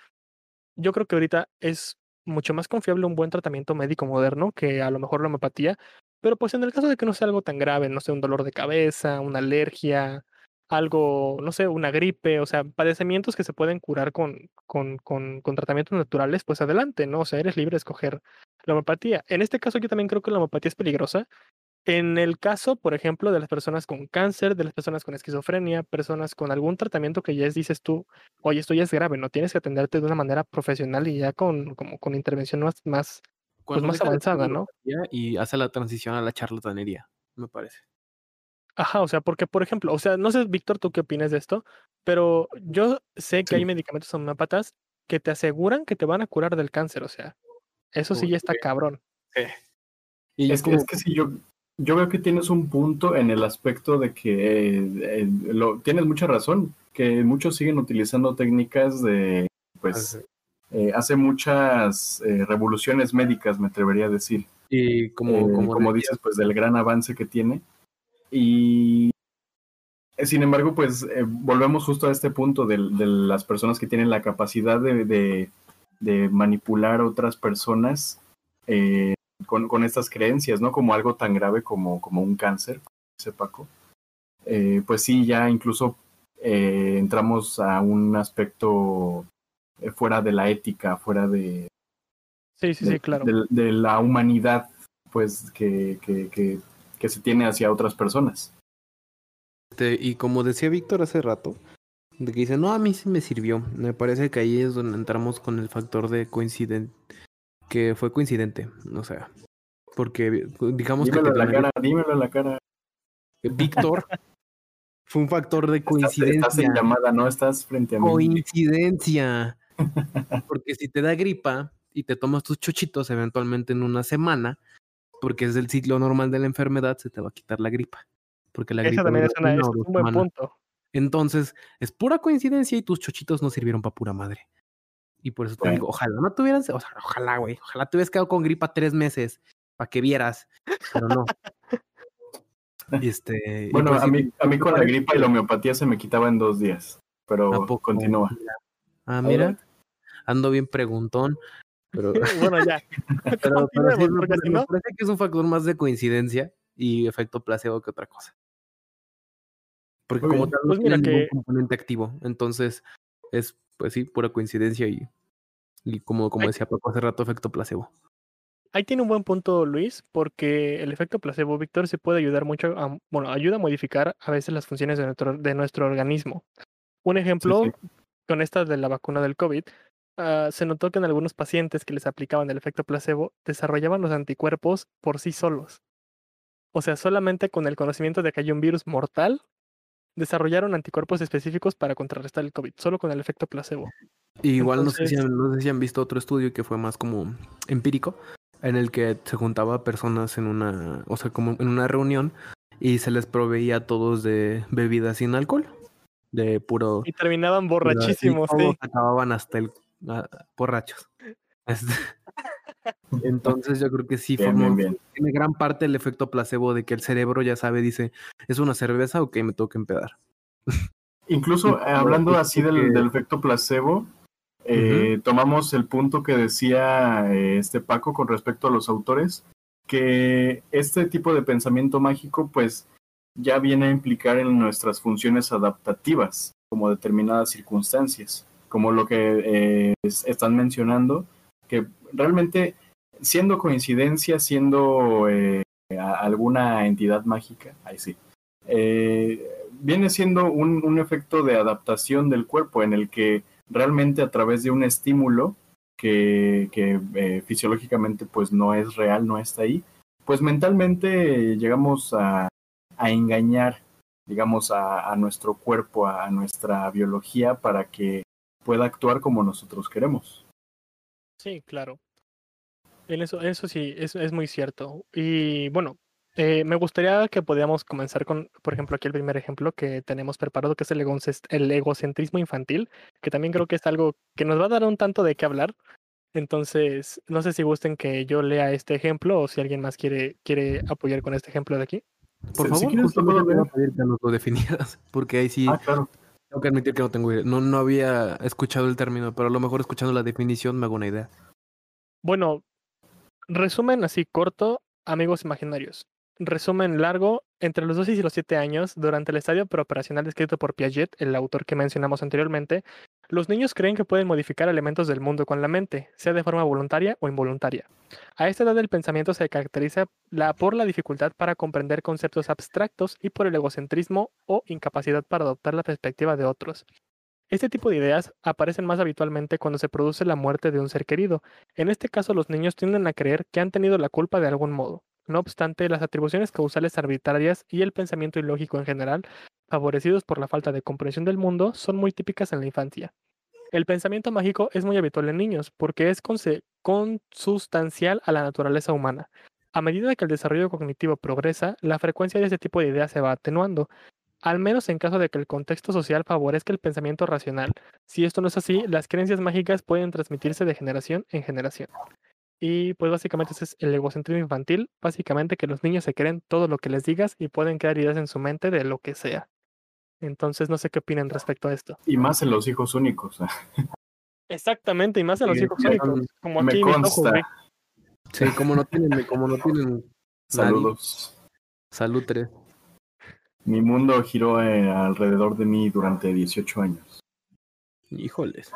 yo creo que ahorita es mucho más confiable un buen tratamiento médico moderno que a lo mejor la homeopatía, pero pues en el caso de que no sea algo tan grave, no sé, un dolor de cabeza, una alergia, algo, no sé, una gripe, o sea, padecimientos que se pueden curar con, con, con, con tratamientos naturales, pues adelante, ¿no? O sea, eres libre de escoger la homeopatía. En este caso yo también creo que la homeopatía es peligrosa. En el caso, por ejemplo, de las personas con cáncer, de las personas con esquizofrenia, personas con algún tratamiento que ya es, dices tú, oye, esto ya es grave, no tienes que atenderte de una manera profesional y ya con, como, con intervención más, más Cuando más avanzada, ¿no? Y hace la transición a la charlatanería, me parece. Ajá, o sea, porque, por ejemplo, o sea, no sé, Víctor, tú qué opinas de esto, pero yo sé que hay medicamentos homeópatas que te aseguran que te van a curar del cáncer, o sea, eso sí Uy, ya está cabrón. Sí. Y Es que, como- es que sí, yo, yo veo que tienes un punto en el aspecto de que eh, eh, lo, tienes mucha razón, que muchos siguen utilizando técnicas de, pues, eh, hace muchas eh, revoluciones médicas, me atrevería a decir. y como, eh, como, dices, pues del gran avance que tiene. Y sin embargo, pues eh, volvemos justo a este punto del- de, las personas que tienen la capacidad de, de- de manipular a otras personas eh, con, con estas creencias, ¿no? Como algo tan grave como, como un cáncer, dice Paco. Eh, pues sí, ya incluso entramos a un aspecto fuera de la ética, fuera de, Sí, sí, de, sí, claro. de- de la humanidad pues que, que, que, que se tiene hacia otras personas. Este, y como decía Víctor hace rato, de que dice, no, a mí sí me sirvió. Me parece que ahí es donde entramos con el factor de coincidente, que fue coincidente, o sea, porque digamos Dímelo que en la te- cara, dímelo en la cara. Víctor fue un factor de coincidencia. estás en llamada, no estás frente a mí. Coincidencia. Porque si te da gripa y te tomas tus chuchitos eventualmente en una semana, porque es el ciclo normal de la enfermedad, se te va a quitar la gripa. Porque la Eso gripa también es, una- una es un buen punto. Entonces, es pura coincidencia y tus chochitos no sirvieron para pura madre. Y por eso te Bueno. digo, ojalá no tuvieras, o sea, ojalá, güey, ojalá te hubieras quedado con gripa tres meses para que vieras, pero no. Y este, y Bueno, pues a mí, a mí con la gripa y la homeopatía se me quitaba en dos días, ¿a pero poco? continúa. Ah, mira, ando bien preguntón, pero, Bueno, ya. pero, pero sí, Continuemos, me, porque si me no, parece que es un factor más de coincidencia y efecto placebo que otra cosa. Porque Muy como bien. tal no Pues mira que- componente activo, entonces es, pues sí, pura coincidencia y, y como, como decía Paco hace rato, efecto placebo. ahí tiene un buen punto Luis, porque el efecto placebo, Víctor, se puede ayudar mucho, a, bueno, ayuda a modificar a veces las funciones de nuestro, de nuestro organismo. Un ejemplo, sí. con esta de la vacuna del COVID, ah, se notó que en algunos pacientes que les aplicaban el efecto placebo desarrollaban los anticuerpos por sí solos. O sea, solamente con el conocimiento de que hay un virus mortal, desarrollaron anticuerpos específicos para contrarrestar el COVID, solo con el efecto placebo. Y igual no sé, si han, no sé si han visto otro estudio que fue más como empírico, en el que se juntaba personas en una, o sea, como en una reunión y se les proveía a todos de bebidas sin alcohol, de puro... Y terminaban y borrachísimos, sí. todos acababan hasta el borrachos. Este, Entonces yo creo que sí Bien, forma- bien, bien. tiene gran parte el efecto placebo de que el cerebro ya sabe, dice, ¿es una cerveza o que me tengo que empedar? Incluso eh, hablando así del efecto placebo, eh, tomamos el punto que decía eh, este Paco con respecto a los autores, que este tipo de pensamiento mágico pues ya viene a implicar en nuestras funciones adaptativas como determinadas circunstancias, como lo que eh, es- están mencionando, que realmente siendo coincidencia, siendo eh, alguna entidad mágica, ahí sí, eh, viene siendo un, un efecto de adaptación del cuerpo en el que realmente a través de un estímulo que, que fisiológicamente pues no es real, no está ahí, pues mentalmente llegamos a, a engañar, digamos, a, a nuestro cuerpo, a, nuestra biología para que pueda actuar como nosotros queremos. Sí, claro. En eso, eso sí, es, es muy cierto. Y bueno, eh, me gustaría que podamos comenzar con, por ejemplo, aquí el primer ejemplo que tenemos preparado, que es el, egocentrismo infantil, que también creo que es algo que nos va a dar un tanto de qué hablar. Entonces, no sé si gusten que yo lea este ejemplo o si alguien más quiere, quiere apoyar con este ejemplo de aquí. Por Si- si favor, quieres, justo lo puedo te iba a leer. pedir que nos lo definieras, porque ahí sí Ah, claro. Tengo que admitir que no tengo idea. No, no había escuchado el término, pero a lo mejor escuchando la definición me hago una idea. Bueno, resumen así corto, amigos imaginarios. Resumen largo, entre los 12 y los 7 años, durante el estadio preoperacional descrito por Piaget, el autor que mencionamos anteriormente, los niños creen que pueden modificar elementos del mundo con la mente, sea de forma voluntaria o involuntaria. A esta edad el pensamiento se caracteriza por la dificultad para comprender conceptos abstractos y por el egocentrismo o incapacidad para adoptar la perspectiva de otros. Este tipo de ideas aparecen más habitualmente cuando se produce la muerte de un ser querido, en este caso, los niños tienden a creer que han tenido la culpa de algún modo. No obstante, las atribuciones causales arbitrarias y el pensamiento ilógico en general, favorecidos por la falta de comprensión del mundo, son muy típicas en la infancia. El pensamiento mágico es muy habitual en niños porque es consustancial a la naturaleza humana. A medida que el desarrollo cognitivo progresa, la frecuencia de este tipo de ideas se va atenuando, al menos en caso de que el contexto social favorezca el pensamiento racional. Si esto no es así, las creencias mágicas pueden transmitirse de generación en generación. Y pues básicamente ese es el egocentrismo infantil, básicamente que los niños se creen todo lo que les digas y pueden crear ideas en su mente de lo que sea. Entonces no sé qué opinan respecto a esto. Y más en los hijos únicos. Exactamente, y más en los Sí, hijos me- únicos, como me aquí ojos, consta. Sí, como no tienen, como no tienen Saludos. salud tres. Mi mundo giró eh, alrededor de mí durante 18 años. Híjoles.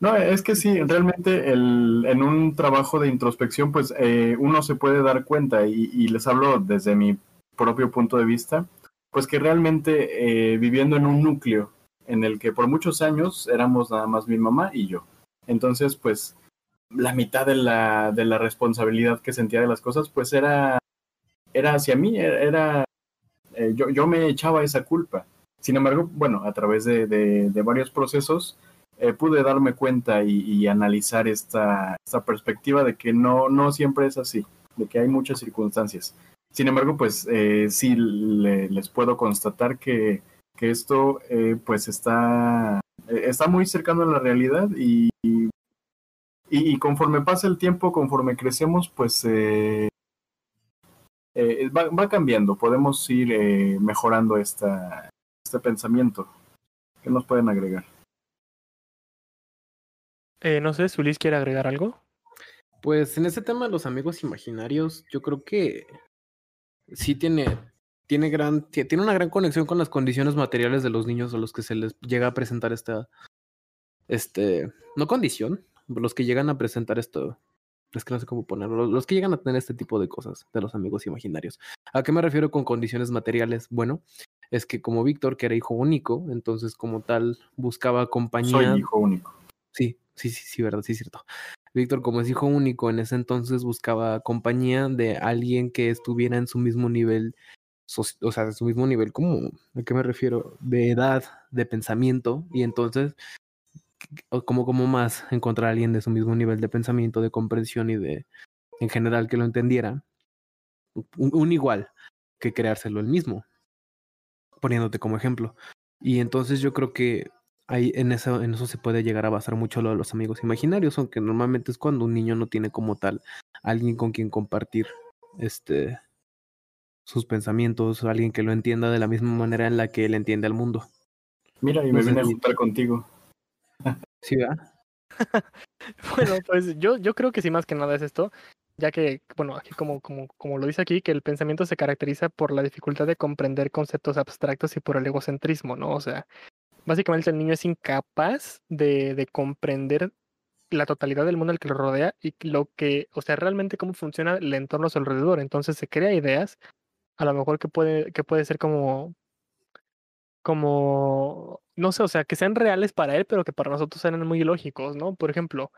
No, es que sí, realmente el, en un trabajo de introspección, pues eh, uno se puede dar cuenta, y, y les hablo desde mi propio punto de vista, pues que realmente eh, viviendo en un núcleo en el que por muchos años éramos nada más mi mamá y yo. Entonces, pues la mitad de la, de la responsabilidad que sentía de las cosas, pues era, era hacia mí, era, eh, yo, yo me echaba esa culpa. Sin embargo, bueno, a través de, de- de varios procesos, eh, pude darme cuenta y, y analizar esta, esta perspectiva de que no, no siempre es así, de que hay muchas circunstancias. Sin embargo, pues eh, sí le- les puedo constatar que, que esto eh, pues está, eh, está muy cercano a la realidad y, y, y conforme pasa el tiempo, conforme crecemos, pues eh, eh, va, va cambiando, podemos ir eh, mejorando esta, este pensamiento. ¿Qué nos pueden agregar? Eh, no sé, Sulis quiere agregar algo. Pues en ese tema de los amigos imaginarios, yo creo que sí tiene, tiene gran, ti- tiene una gran conexión con las condiciones materiales de los niños a los que se les llega a presentar esta, este, no condición, los que llegan a presentar esto, es que no sé cómo ponerlo, los, los que llegan a tener este tipo de cosas de los amigos imaginarios. ¿A qué me refiero con condiciones materiales? Bueno, es que como Víctor, que era hijo único, entonces como tal buscaba compañía. Soy hijo único. Sí, sí, sí, sí, verdad, sí, es cierto. Víctor, como es hijo único, en ese entonces buscaba compañía de alguien que estuviera en su mismo nivel, o sea, en su mismo nivel, como, ¿a qué me refiero? De edad, de pensamiento, y entonces, como, como más encontrar a alguien de su mismo nivel de pensamiento, de comprensión y de, en general, que lo entendiera, un, un igual que creárselo el mismo, poniéndote como ejemplo. Y entonces yo creo que ahí en eso, en eso se puede llegar a basar mucho lo de los amigos imaginarios, aunque normalmente es cuando un niño no tiene como tal alguien con quien compartir este sus pensamientos, alguien que lo entienda de la misma manera en la que él entiende al mundo. Mira, y No me sé vine a juntar contigo. Sí, ¿verdad? Bueno, pues yo, yo creo que sí más que nada es esto, ya que, bueno, aquí como, como, como lo dice aquí, que el pensamiento se caracteriza por la dificultad de comprender conceptos abstractos y por el egocentrismo, ¿no? O sea, básicamente el niño es incapaz de, de comprender la totalidad del mundo al que lo rodea y lo que, o sea, realmente cómo funciona el entorno a su alrededor. Entonces se crea ideas, a lo mejor que puede, que puede ser como, como, no sé, o sea, que sean reales para él, pero que para nosotros sean muy ilógicos, ¿no? Por ejemplo,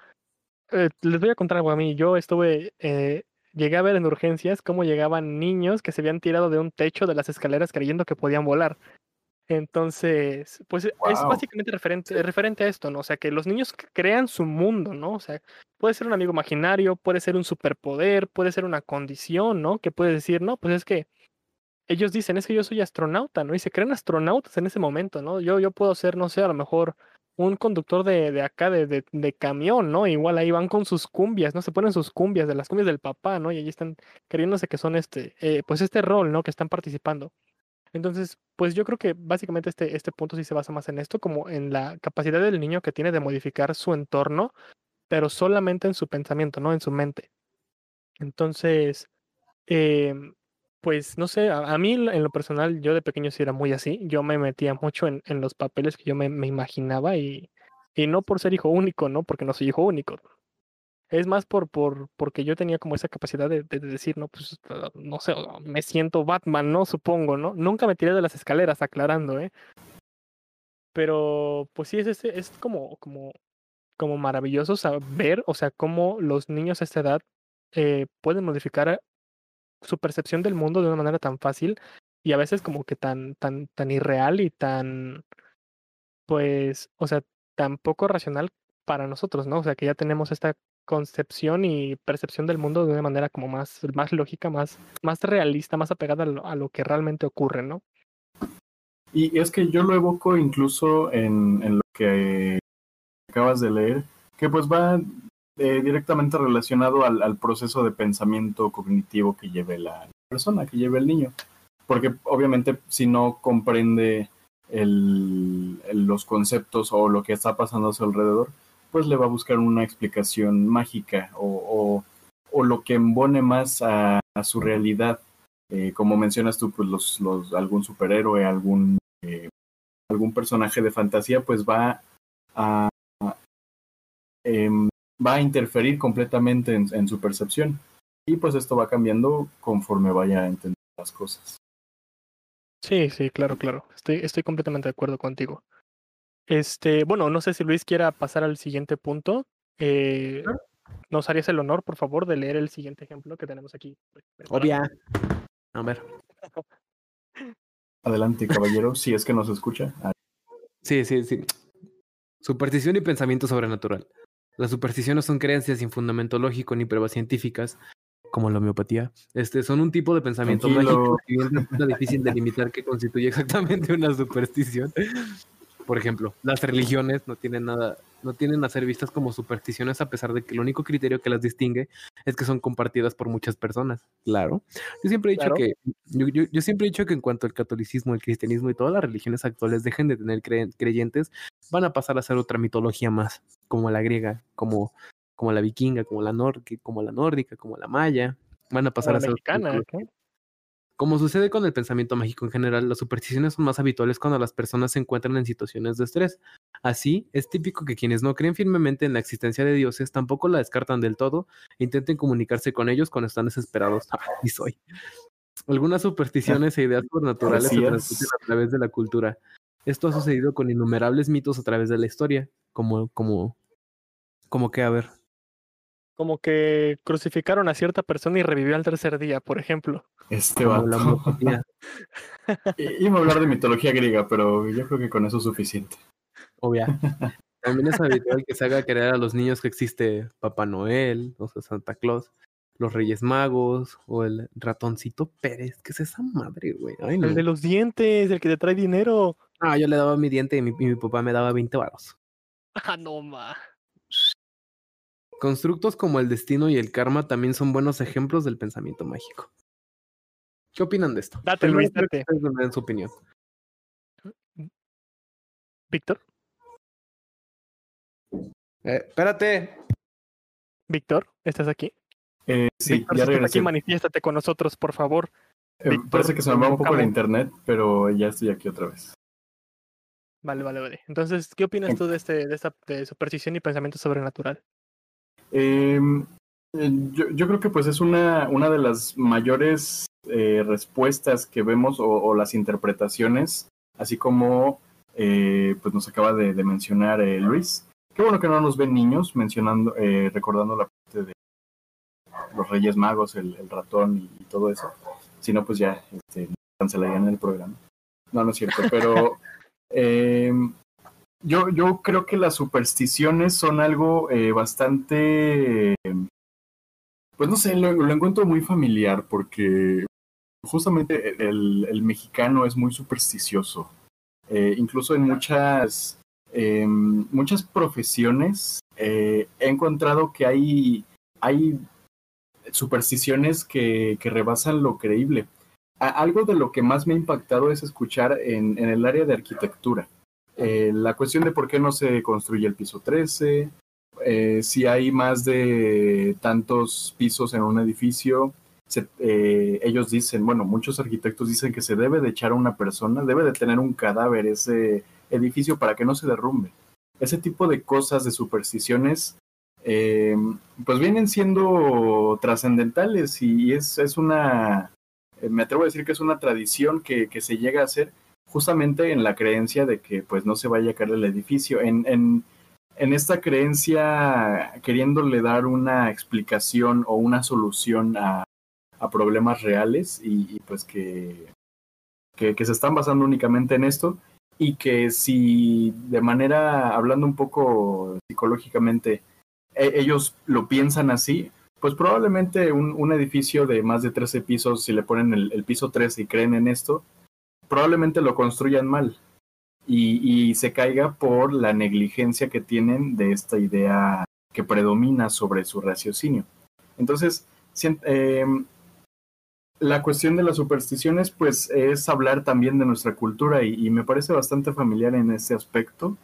eh, les voy a contar algo a mí. Yo estuve, eh, llegué a ver en urgencias cómo llegaban niños que se habían tirado de un techo de las escaleras creyendo que podían volar. Entonces, pues es básicamente referente, referente a esto, ¿no? O sea, que los niños crean su mundo, ¿no? O sea, puede ser un amigo imaginario, puede ser un superpoder, puede ser una condición, ¿no? Que puedes decir, no, pues es que ellos dicen, es que yo soy astronauta, ¿no? Y se creen astronautas en ese momento, ¿no? Yo, yo puedo ser, no sé, a lo mejor un conductor de, de acá, de, de, de camión, ¿no? Igual ahí van con sus cumbias, ¿no? Se ponen sus cumbias, de las cumbias del papá, ¿no? Y allí están creyéndose que son este, eh, pues este rol, ¿no? Que están participando. Entonces, pues yo creo que básicamente este, este punto sí se basa más en esto, como en la capacidad del niño que tiene de modificar su entorno, pero solamente en su pensamiento, no en su mente. Entonces, em, pues no sé, a, a mí en lo personal, yo de pequeño sí era muy así, yo me metía mucho en, en los papeles que yo me, me imaginaba y, y no por ser hijo único, ¿no? Porque no soy hijo único. Es más por, por, porque yo tenía como esa capacidad de, de decir, no, pues, ah, no sé, o- me siento Batman, ¿no? Supongo, ¿no? Nunca me tiré de las escaleras, aclarando, ¿eh? Pero, pues sí, es, ese- es como, como, como maravilloso saber, o sea, cómo los niños a esta edad eh, pueden modificar su percepción del mundo de una manera tan fácil y a veces como que tan, tan, tan irreal y tan, pues, o sea, tan poco racional para nosotros, ¿no? O sea, que ya tenemos esta concepción y percepción del mundo de una manera como más, más lógica, más, más realista, más apegada a lo, a lo que realmente ocurre, ¿no? Y es que yo lo evoco incluso en, en lo que acabas de leer, que pues va eh, directamente relacionado al, al, proceso de pensamiento cognitivo que lleve la persona, que lleve el niño. Porque obviamente si no comprende el, los conceptos o lo que está pasando a su alrededor, pues le va a buscar una explicación mágica o, o, lo que embone más a, su realidad. Eh, como mencionas tú, pues los, los, algún superhéroe, algún, eh, algún personaje de fantasía, pues va a, eh, va a interferir completamente en, en, su percepción. Y pues esto va cambiando conforme vaya a entender las cosas. Sí, sí, claro, claro. Estoy, estoy completamente de acuerdo contigo. Este, bueno, no sé si Luis quiera pasar al siguiente punto. Eh, ¿Nos harías el honor, por favor, de leer el siguiente ejemplo que tenemos aquí? Obvia. A ver. Adelante, caballero, si es que nos escucha. Ah. Sí, sí, sí. Superstición y pensamiento sobrenatural. Las supersticiones son creencias sin fundamento lógico ni pruebas científicas, como la homeopatía. Este, son un tipo de pensamiento Tranquilo. mágico y es difícil delimitar qué constituye exactamente una superstición. Por ejemplo, las religiones no tienen nada, no tienen a ser vistas como supersticiones a pesar de que el único criterio que las distingue es que son compartidas por muchas personas. Claro. Yo siempre he dicho Claro. que yo, yo, yo siempre he dicho que en cuanto al catolicismo, el cristianismo y todas las religiones actuales dejen de tener cre creyentes, van a pasar a ser otra mitología más, como la griega, como, como la vikinga, como la nórdica, como la nórdica, como la maya. Van a pasar a ser mexicana, mitología. Como sucede con el pensamiento mágico en general, las supersticiones son más habituales cuando las personas se encuentran en situaciones de estrés. Así, es típico que quienes no creen firmemente en la existencia de dioses tampoco la descartan del todo e intenten comunicarse con ellos cuando están desesperados. Y soy. Algunas supersticiones e ideas sobrenaturales se transmiten a través de la cultura. Esto ha sucedido con innumerables mitos a través de la historia, como, como, como que, a ver, Como que crucificaron a cierta persona y revivió al tercer día, por ejemplo. Este homeopatía. I- Iba a hablar de mitología griega, pero yo creo que con eso es suficiente. Obvia. También es habitual que se haga creer a los niños que existe Papá Noel, o sea, Santa Claus, los Reyes Magos, o el ratoncito Pérez. ¿Qué es esa madre, güey? Ay, no. El de los dientes, el que te trae dinero. Ah, yo le daba mi diente y mi, y mi papá me daba 20 varos. Ah, no, ma. Constructos como el destino y el karma también son buenos ejemplos del pensamiento mágico. ¿Qué opinan de esto? Date, Luis, date. su opinión. Víctor, Eh, espérate. Víctor, ¿estás aquí? Eh, sí, Víctor, ya si estás regresé. aquí, manifiéstate con nosotros, por favor. Eh, Víctor, parece que se me va un poco la convocamos. internet, pero ya estoy aquí otra vez. Vale, vale, vale. Entonces, ¿qué opinas tú de este, de esta de superstición y pensamiento sobrenatural? Eh, eh, yo, yo creo que pues es una, una de las mayores eh, respuestas que vemos o, o las interpretaciones, así como eh, pues nos acaba de, de mencionar eh, Luis. Qué bueno que no nos ven niños mencionando, eh, recordando la parte de los Reyes Magos, el, el ratón y, y todo eso. Si no, pues ya este, cancelarían el programa. No, no es cierto, pero eh, yo, yo creo que las supersticiones son algo eh, bastante, pues no sé, lo, lo, encuentro muy familiar porque justamente el, el mexicano es muy supersticioso. Eh, incluso en muchas, eh, muchas profesiones eh, he encontrado que hay, hay supersticiones que, que rebasan lo creíble. A, algo de lo que más me ha impactado es escuchar en, en el área de arquitectura. Eh, la cuestión de por qué no se construye el piso 13, eh, si hay más de tantos pisos en un edificio, se, eh, ellos dicen, bueno, muchos arquitectos dicen que se debe de echar a una persona, debe de tener un cadáver ese edificio para que no se derrumbe. Ese tipo de cosas, de supersticiones, eh, pues vienen siendo trascendentales y es, es una, eh, me atrevo a decir que es una tradición que, que, se llega a hacer justamente en la creencia de que pues no se vaya a caer el edificio. En, en, en esta creencia, queriéndole dar una explicación o una solución a, a problemas reales y, pues que, que, que, se están basando únicamente en esto y que si de manera, hablando un poco psicológicamente, e- ellos lo piensan así, pues probablemente un, un edificio de más de 13 pisos, si le ponen el, el piso 13 y creen en esto, probablemente lo construyan mal y, y se caiga por la negligencia que tienen de esta idea que predomina sobre su raciocinio. Entonces, eh, la cuestión de las supersticiones, pues es hablar también de nuestra cultura y, y me parece bastante familiar en ese aspecto.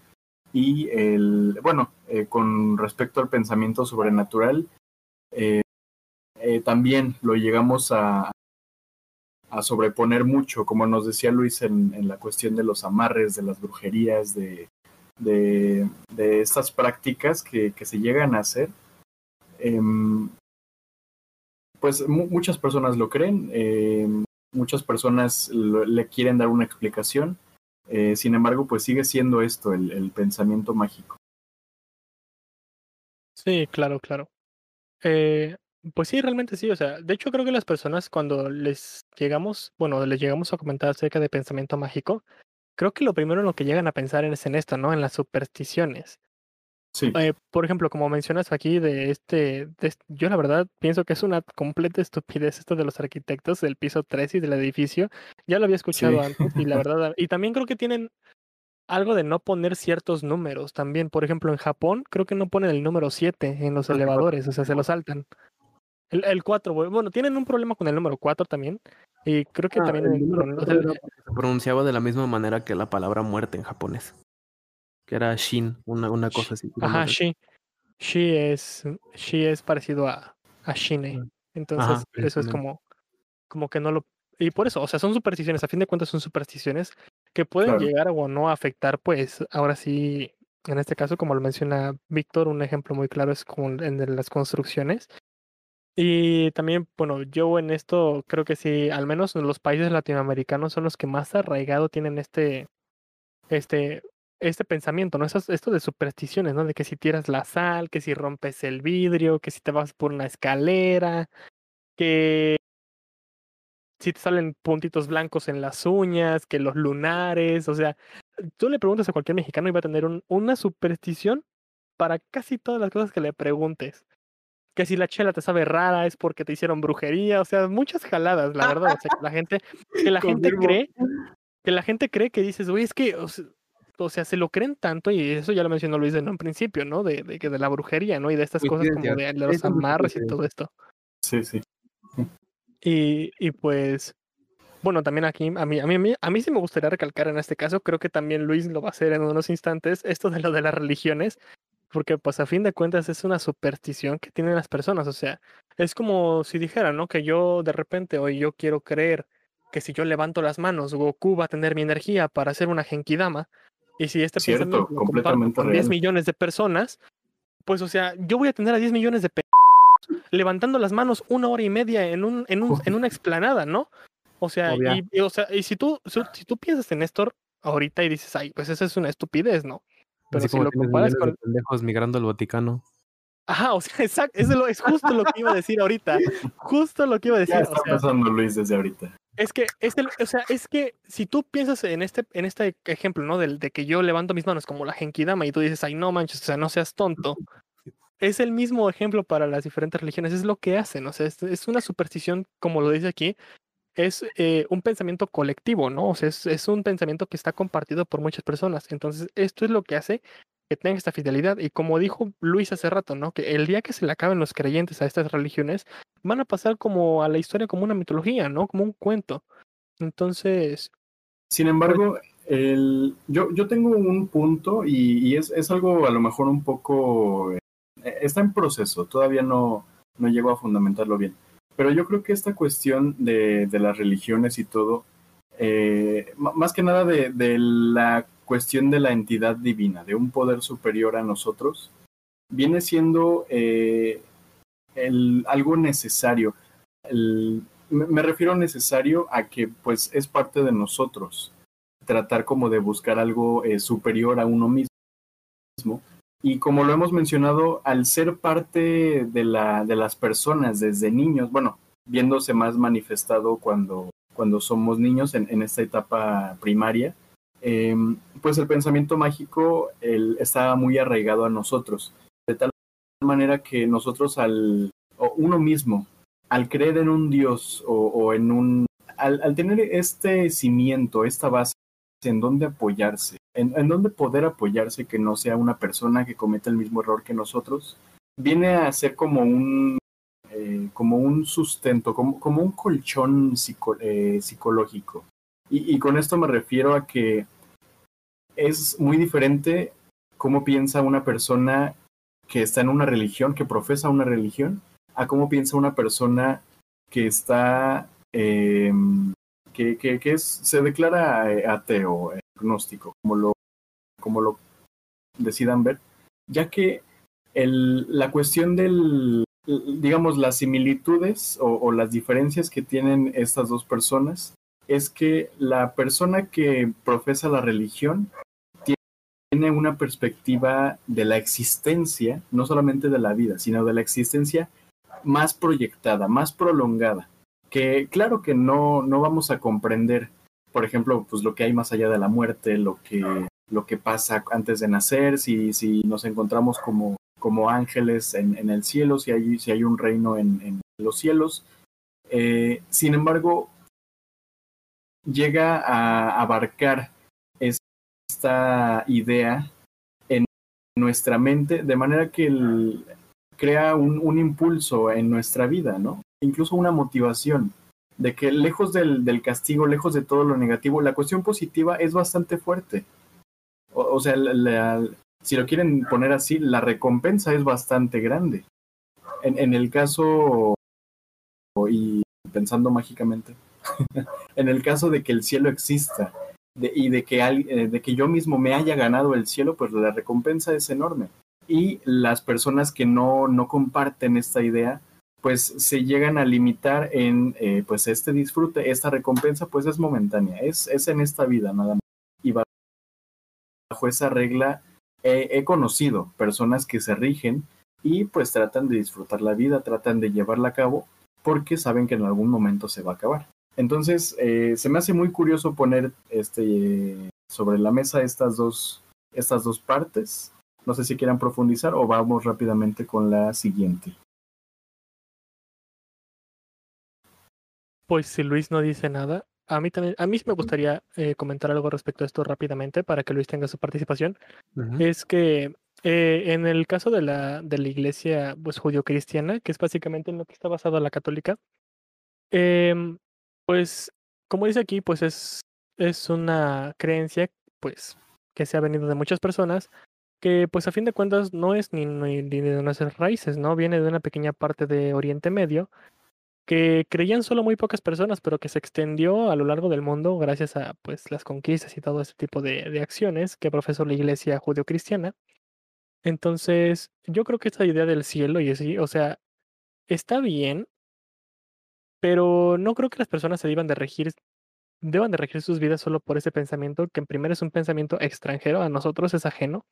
Y el, bueno, eh, con respecto al pensamiento sobrenatural, eh, eh, también lo llegamos a, a sobreponer mucho, como nos decía Luis en, la cuestión de los amarres, de las brujerías, de, de, estas prácticas que, que se llegan a hacer. Em, pues mu- muchas personas lo creen, eh, muchas personas le quieren dar una explicación, eh, sin embargo, pues sigue siendo esto el, el pensamiento mágico. Sí, claro, claro. Eh, pues sí, realmente sí. O sea, de hecho creo que las personas cuando les llegamos, bueno, les llegamos a comentar acerca de pensamiento mágico, creo que lo primero en lo que llegan a pensar es en esto, ¿no? En las supersticiones. Sí, Eh, por ejemplo, como mencionas aquí de este, de yo la verdad pienso que es una completa estupidez esto de los arquitectos del piso 3 y del edificio. Ya lo había escuchado Sí. antes y la verdad, y también creo que tienen algo de no poner ciertos números también. Por ejemplo, en Japón creo que no ponen el número 7 en los elevadores, o sea, se lo saltan. El, el 4, bueno, tienen un problema con el número 4 también. Y creo que Ah, también el en- número era se pronunciaba de la misma manera que la palabra muerte en japonés. Que era shin, una, una cosa así. Ajá, mal Shi. Es, Shi es parecido a, a Shine. Entonces, eso es como, como que no lo. Y por eso, o sea, son supersticiones, a fin de cuentas son supersticiones que pueden Claro. llegar o no a afectar, pues, ahora sí, en este caso, como lo menciona Víctor, un ejemplo muy claro es como de las construcciones. Y también, bueno, yo en esto creo que sí, al menos en los países latinoamericanos son los que más arraigado tienen este, este, este pensamiento, ¿no? Esas, esto de supersticiones, ¿no? De que si tiras la sal, que si rompes el vidrio, que si te vas por una escalera, que si te salen puntitos blancos en las uñas, que los lunares, o sea, tú le preguntas a cualquier mexicano y va a tener un- una superstición para casi todas las cosas que le preguntes. Que si la chela te sabe rara es porque te hicieron brujería, o sea, muchas jaladas, la verdad. O sea, que la gente, que la gente cree, que la gente cree que dices, güey, es que, o se- o sea, se lo creen tanto, y eso ya lo mencionó Luis en un principio, ¿no? De, de, que de la brujería, ¿no? Y de estas cosas como de, los amarres y todo esto. sí, sí. Y, y pues, bueno, también aquí, a mí, a, mí, a, mí, a mí sí me gustaría recalcar en este caso, creo que también Luis lo va a hacer en unos instantes, esto de lo de las religiones, porque pues a fin de cuentas es una superstición que tienen las personas, o sea, es como si dijera, ¿no? Que yo de repente hoy yo quiero creer que si yo levanto las manos, Goku va a tener mi energía para hacer una Genkidama, y si este Cierto, lo comparto completamente con 10 real. millones de personas, pues o sea, yo voy a tener a 10 millones de levantando las manos una hora y media en, un, en, un, en una explanada, ¿no? O sea, y, o sea, y si tú, si, si tú piensas en esto ahorita y dices, ay, pues esa es una estupidez, ¿no? Pero Así si como lo comparas con... de pendejos migrando al Vaticano. Ajá, o sea, exacto, es, lo, es justo lo que iba a decir ahorita. Justo lo que iba a decir. Ya O está sea, pasando Luis desde ahorita. es que, es el- o sea, es que si tú piensas en este, en este ejemplo, ¿no? Del, de que yo levanto mis manos como la Genkidama y tú dices, ay, no manches, o sea, no seas tonto. Es el mismo ejemplo para las diferentes religiones, es lo que hacen, o sea, es, es una superstición, como lo dice aquí, es eh, un pensamiento colectivo, ¿no? O sea, es, es un pensamiento que está compartido por muchas personas. Entonces, esto es lo que hace que tenga esta fidelidad. Y como dijo Luis hace rato, ¿no? Que el día que se le acaben los creyentes a estas religiones, van a pasar como a la historia como una mitología, ¿no? Como un cuento. Entonces, Sin embargo, el, yo, yo tengo un punto y, y es, es algo a lo mejor un poco... eh, está en proceso, todavía no, no llego a fundamentarlo bien. Pero yo creo que esta cuestión de, las religiones y todo, eh, más que nada de, la cuestión de la entidad divina, de un poder superior a nosotros, viene siendo eh, algo necesario. Me refiero necesario a que pues es parte de nosotros tratar como de buscar algo eh, superior a uno mismo. Y como lo hemos mencionado, al ser parte de, la, de las personas desde niños, bueno, viéndose más manifestado cuando, somos niños en, en esta etapa primaria, eh, pues el pensamiento mágico el, está muy arraigado a nosotros, de tal manera que nosotros al, o uno mismo, al creer en un Dios o, o en un, al, al, tener este cimiento, esta base en donde apoyarse, en, donde poder apoyarse que no sea una persona que cometa el mismo error que nosotros, viene a ser como un, eh, como un sustento, como, como un colchón eh, psicológico. Y, y, con esto me refiero a que es muy diferente cómo piensa una persona que está en una religión, que profesa una religión, a cómo piensa una persona que está, eh, que, se declara eh, ateo, agnóstico, como lo, decidan ver, ya que la cuestión del, digamos, las similitudes o, las diferencias que tienen estas dos personas es que la persona que profesa la religión tiene una perspectiva de la existencia, no solamente de la vida, sino de la existencia más proyectada, más prolongada, que claro que no, no vamos a comprender, por ejemplo, pues lo que hay más allá de la muerte, lo que, lo que pasa antes de nacer, si, si nos encontramos como, como ángeles en, en el cielo, si hay, si hay un reino en, en los cielos. Eh, sin embargo, llega a abarcar esta idea en nuestra mente de manera que el, crea un, un, impulso en nuestra vida, ¿no? Incluso una motivación de que lejos del, del, castigo, lejos de todo lo negativo, la cuestión positiva es bastante fuerte. O, sea, si lo quieren poner así, la recompensa es bastante grande. En, el caso, y pensando mágicamente, en el caso de que el cielo exista y de que, eh, de que yo mismo me haya ganado el cielo, pues la recompensa es enorme. Y las personas que no, no comparten esta idea, pues se llegan a limitar en eh, pues este disfrute, esta recompensa pues es momentánea, es, es en esta vida nada más. Y bajo esa regla he, conocido personas que se rigen y pues tratan de disfrutar la vida, tratan de llevarla a cabo porque saben que en algún momento se va a acabar. Entonces, eh, se me hace muy curioso poner este, sobre la mesa estas dos, estas dos partes. No sé si quieran profundizar o vamos rápidamente con la siguiente. Pues si Luis no dice nada, a mí también, a mí me gustaría eh, comentar algo respecto a esto rápidamente para que Luis tenga su participación. Uh -huh. Es que eh, en el caso de la, de la iglesia pues, judío-cristiana, que es básicamente en lo que está basada la católica, eh, pues, como dice aquí, pues es, es una creencia, pues, que se ha venido de muchas personas, que pues a fin de cuentas no es ni, ni, ni de nuestras raíces, ¿no? Viene de una pequeña parte de Oriente Medio, que creían solo muy pocas personas, pero que se extendió a lo largo del mundo gracias a pues las conquistas y todo ese tipo de, de acciones que profesó la iglesia judio-cristiana. Entonces, yo creo que esta idea del cielo y así, o sea, está bien, pero no creo que las personas se deban de regir deban de regir sus vidas solo por ese pensamiento que en primer es un pensamiento extranjero a nosotros es ajeno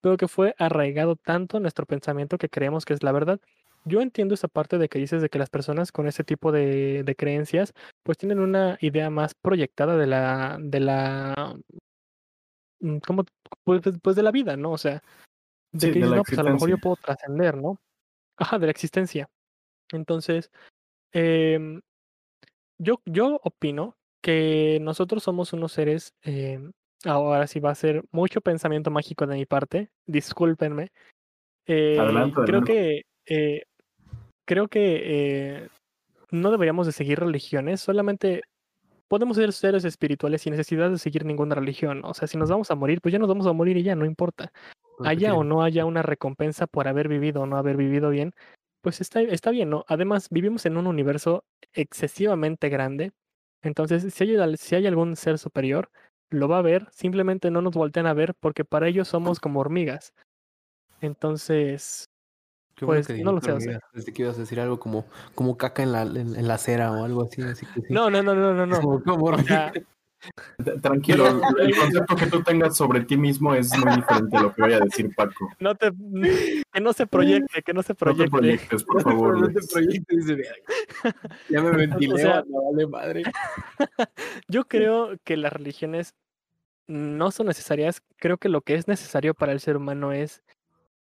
pero que fue arraigado tanto en nuestro pensamiento que creemos que es la verdad yo entiendo esa parte de que dices de que las personas con ese tipo de, de creencias pues tienen una idea más proyectada de la de la como pues, pues de la vida no o sea de sí, que de no pues a lo mejor yo puedo trascender no ajá de la existencia entonces eh, yo, yo opino que nosotros somos unos seres, eh, ahora sí va a ser mucho pensamiento mágico de mi parte, discúlpenme. Eh, adelante, adelante. Creo que, eh, creo que no deberíamos de seguir religiones, solamente podemos ser seres espirituales sin necesidad de seguir ninguna religión. O sea, si nos vamos a morir, pues ya nos vamos a morir y ya, no importa. Haya o no haya una recompensa por haber vivido o no haber vivido bien, pues está, está bien, ¿no? Además, vivimos en un universo excesivamente grande. Entonces, si hay, si hay algún ser superior, lo va a ver, simplemente no nos voltean a ver porque para ellos somos como hormigas. Entonces, Qué pues bueno que no lo sé. Hormigas. Pensé que ibas a decir algo como, como caca en la, en, en la acera o algo así. así que sí. No, no, no, no, no. no. Como, como o sea, Tranquilo, el concepto que tú tengas sobre ti mismo es muy diferente a lo que voy a decir Paco. No te, que no se proyecte, que no se proyecte. No te proyectes, por favor. No te proyectes. Ya me ventilé, O sea, no vale madre. Yo creo que las religiones no son necesarias. Creo que lo que es necesario para el ser humano es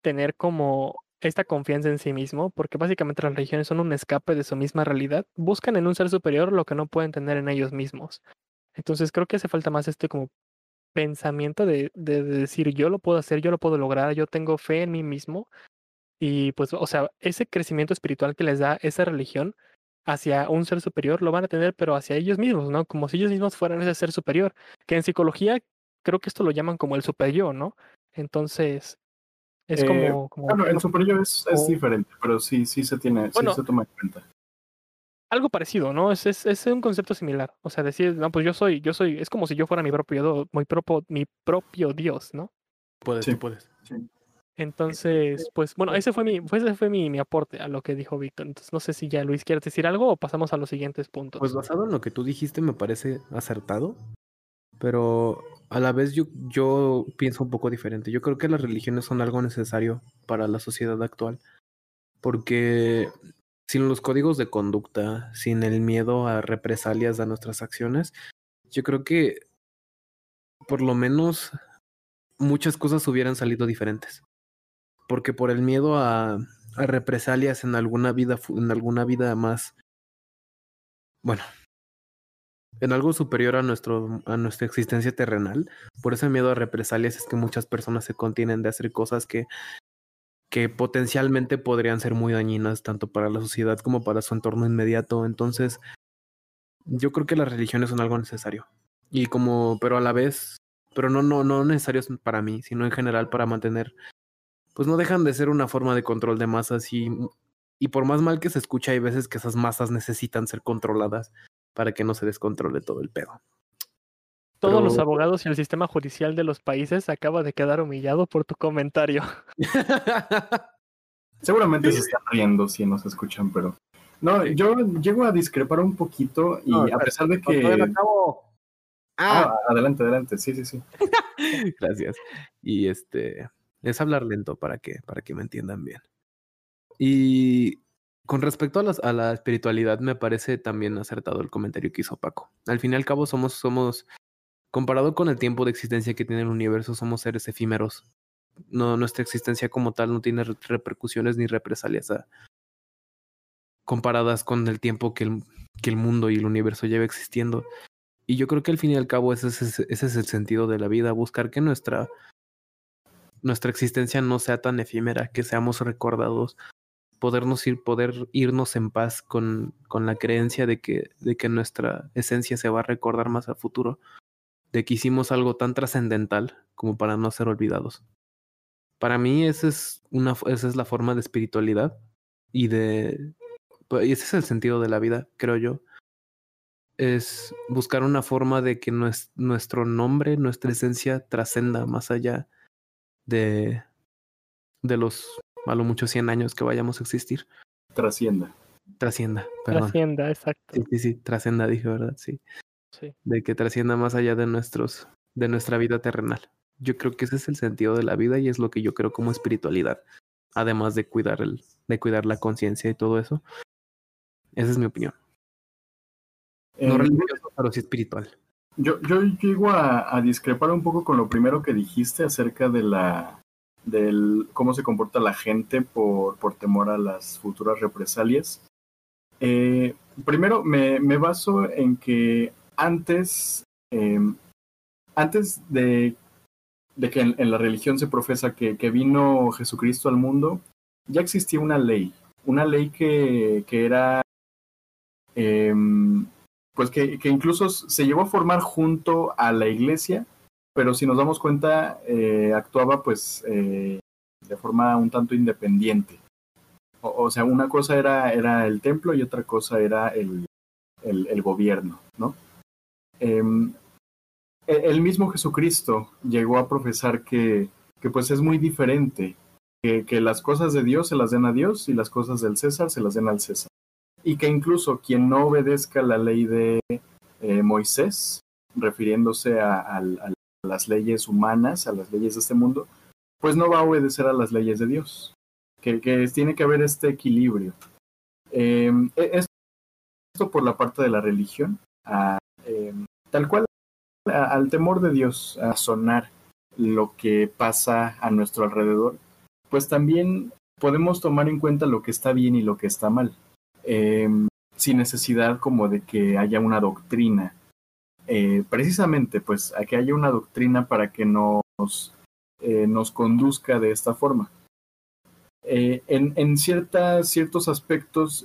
tener como esta confianza en sí mismo, porque básicamente las religiones son un escape de su misma realidad, buscan en un ser superior lo que no pueden tener en ellos mismos. Entonces creo que hace falta más este como pensamiento de, de, de decir yo lo puedo hacer, yo lo puedo lograr, yo tengo fe en mí mismo. Y pues, o sea, ese crecimiento espiritual que les da esa religión hacia un ser superior lo van a tener, pero hacia ellos mismos, ¿no? Como si ellos mismos fueran ese ser superior. Que en psicología creo que esto lo llaman como el super yo, ¿no? Entonces, es Eh, como... como Bueno, el super yo es, es o- diferente, pero sí, sí se tiene, Bueno, sí se toma en cuenta. algo parecido, ¿no? Es, es, es un concepto similar. O sea, decir, no, pues yo soy, yo soy, es como si yo fuera mi propio, mi propio, mi propio Dios, ¿no? Puedes, Sí. puedes. Entonces, pues bueno, ese fue mi, fue- ese fue mi, mi aporte a lo que dijo Víctor. Entonces, no sé si ya Luis quieres decir algo o pasamos a los siguientes puntos. Pues basado en lo que tú dijiste me parece acertado, pero a la vez yo, yo pienso un poco diferente. Yo creo que las religiones son algo necesario para la sociedad actual, porque sin los códigos de conducta, sin el miedo a represalias a nuestras acciones, yo creo que por lo menos muchas cosas hubieran salido diferentes. Porque por el miedo a, a represalias en alguna vida, en alguna vida más bueno, en algo superior a, nuestro, a nuestra existencia terrenal. Por ese miedo a represalias es que muchas personas se contienen de hacer cosas que, que potencialmente podrían ser muy dañinas tanto para la sociedad como para su entorno inmediato. Entonces, yo creo que las religiones son algo necesario. Y como, pero a la vez, pero no, no, no necesarios para mí, sino en general para mantener, pues no dejan de ser una forma de control de masas y y por más mal que se escucha, hay veces que esas masas necesitan ser controladas para que no se descontrole todo el pedo. Todos los abogados y el sistema judicial de los países acaba de quedar humillado por tu comentario. Seguramente se están riendo si nos escuchan, pero... No, yo llego a discrepar un poquito y No, a pesar de que... acabo. Ah, Ah, adelante, adelante, sí, sí, sí. gracias. Y este es hablar lento para que para que me entiendan bien. Y con respecto a, a la espiritualidad, me parece también acertado el comentario que hizo Paco. Al fin y al cabo, somos, somos, comparado con el tiempo de existencia que tiene el universo, somos seres efímeros. No, nuestra existencia como tal no tiene re- repercusiones ni represalias a- comparadas con el tiempo que el, que el mundo y el universo lleva existiendo. Y yo creo que al fin y al cabo ese es, ese es el sentido de la vida, buscar que nuestra, nuestra existencia no sea tan efímera, que seamos recordados, podernos ir, poder irnos en paz con, con la creencia de que, de que nuestra esencia se va a recordar más a futuro, de que hicimos algo tan trascendental como para no ser olvidados. Para mí esa es, una, esa es la forma de espiritualidad y de... Y ese es el sentido de la vida, creo yo es buscar una forma de que nues- nuestro nombre, nuestra esencia trascenda más allá de, de los a lo mucho 100 años que vayamos a existir. Trascienda. Trascienda, perdón. Hacienda, exacto. Sí, sí, sí, trascenda, dije, ¿verdad? Sí. Sí. De que trascienda más allá de nuestros, de nuestra vida terrenal. Yo creo que ese es el sentido de la vida y es lo que yo creo como espiritualidad. Además de cuidar el, de cuidar la conciencia y todo eso. Esa es mi opinión. No Eh, religioso, pero sí espiritual. Yo, yo llego a, a discrepar un poco con lo primero que dijiste acerca de la del cómo se comporta la gente por, por temor a las futuras represalias. Eh, primero, me, me baso en que antes, eh, antes de, de que en, la religión se profesa que, que vino Jesucristo al mundo, ya existía una ley, una ley que, que era em, pues que, que incluso se llegó a formar junto a la iglesia, pero si nos damos cuenta, eh, actuaba pues eh, de forma un tanto independiente. O, sea, una cosa era, era el templo y otra cosa era el, el, gobierno, ¿no? Em, el, el mismo Jesucristo llegó a profesar que, que pues es muy diferente, que, que las cosas de Dios se las den a Dios y las cosas del César se las den al César y que incluso quien no obedezca la ley de eh, Moisés, refiriéndose a, a- a las leyes humanas, a las leyes de este mundo, pues no va a obedecer a las leyes de Dios. Que, tiene que haber este equilibrio. Eh, esto por la parte de la religión, eh, tal cual al temor de Dios, a sonar lo que pasa a nuestro alrededor, pues también podemos tomar en cuenta lo que está bien y lo que está mal, eh, sin necesidad como de que haya una doctrina. Eh, precisamente, pues, a que haya una doctrina para que nos, eh, nos conduzca de esta forma. Eh, en en ciertas, ciertos aspectos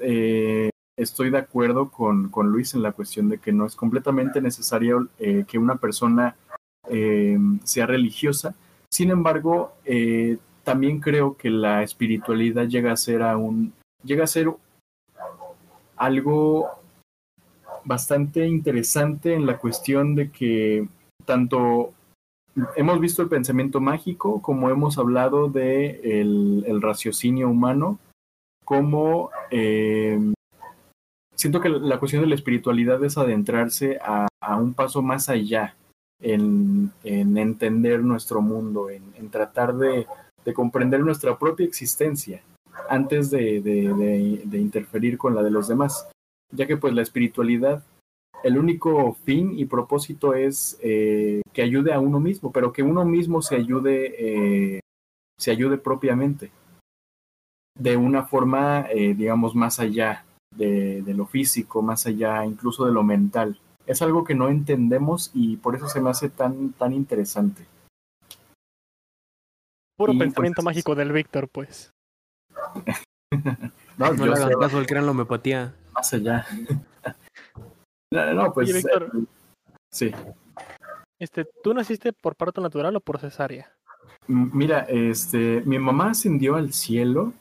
estoy de acuerdo con, con Luis en la cuestión de que no es completamente necesario que una persona eh, sea religiosa. Sin embargo, también creo que la espiritualidad llega a ser a un, llega a ser algo bastante interesante en la cuestión de que tanto hemos visto el pensamiento mágico como hemos hablado de el, raciocinio humano como eh, siento que la cuestión de la espiritualidad es adentrarse a, un paso más allá en, en entender nuestro mundo, en, tratar de, de, comprender nuestra propia existencia antes de, interferir con la de los demás, ya que pues la espiritualidad, el único fin y propósito es eh, que ayude a uno mismo, pero que uno mismo se ayude, eh, se ayude propiamente, de una forma, eh, digamos, más allá de, de lo físico, más allá incluso de lo mental es algo que no entendemos y por eso se me hace tan, tan interesante. Puro y pensamiento pues, mágico del Víctor, pues. no, no le hagan caso al que era la homeopatía. Más allá. no, no, pues. Víctor, eh, sí. Este, ¿Tú naciste por parto natural o por cesárea? Mira, este, mi mamá ascendió al cielo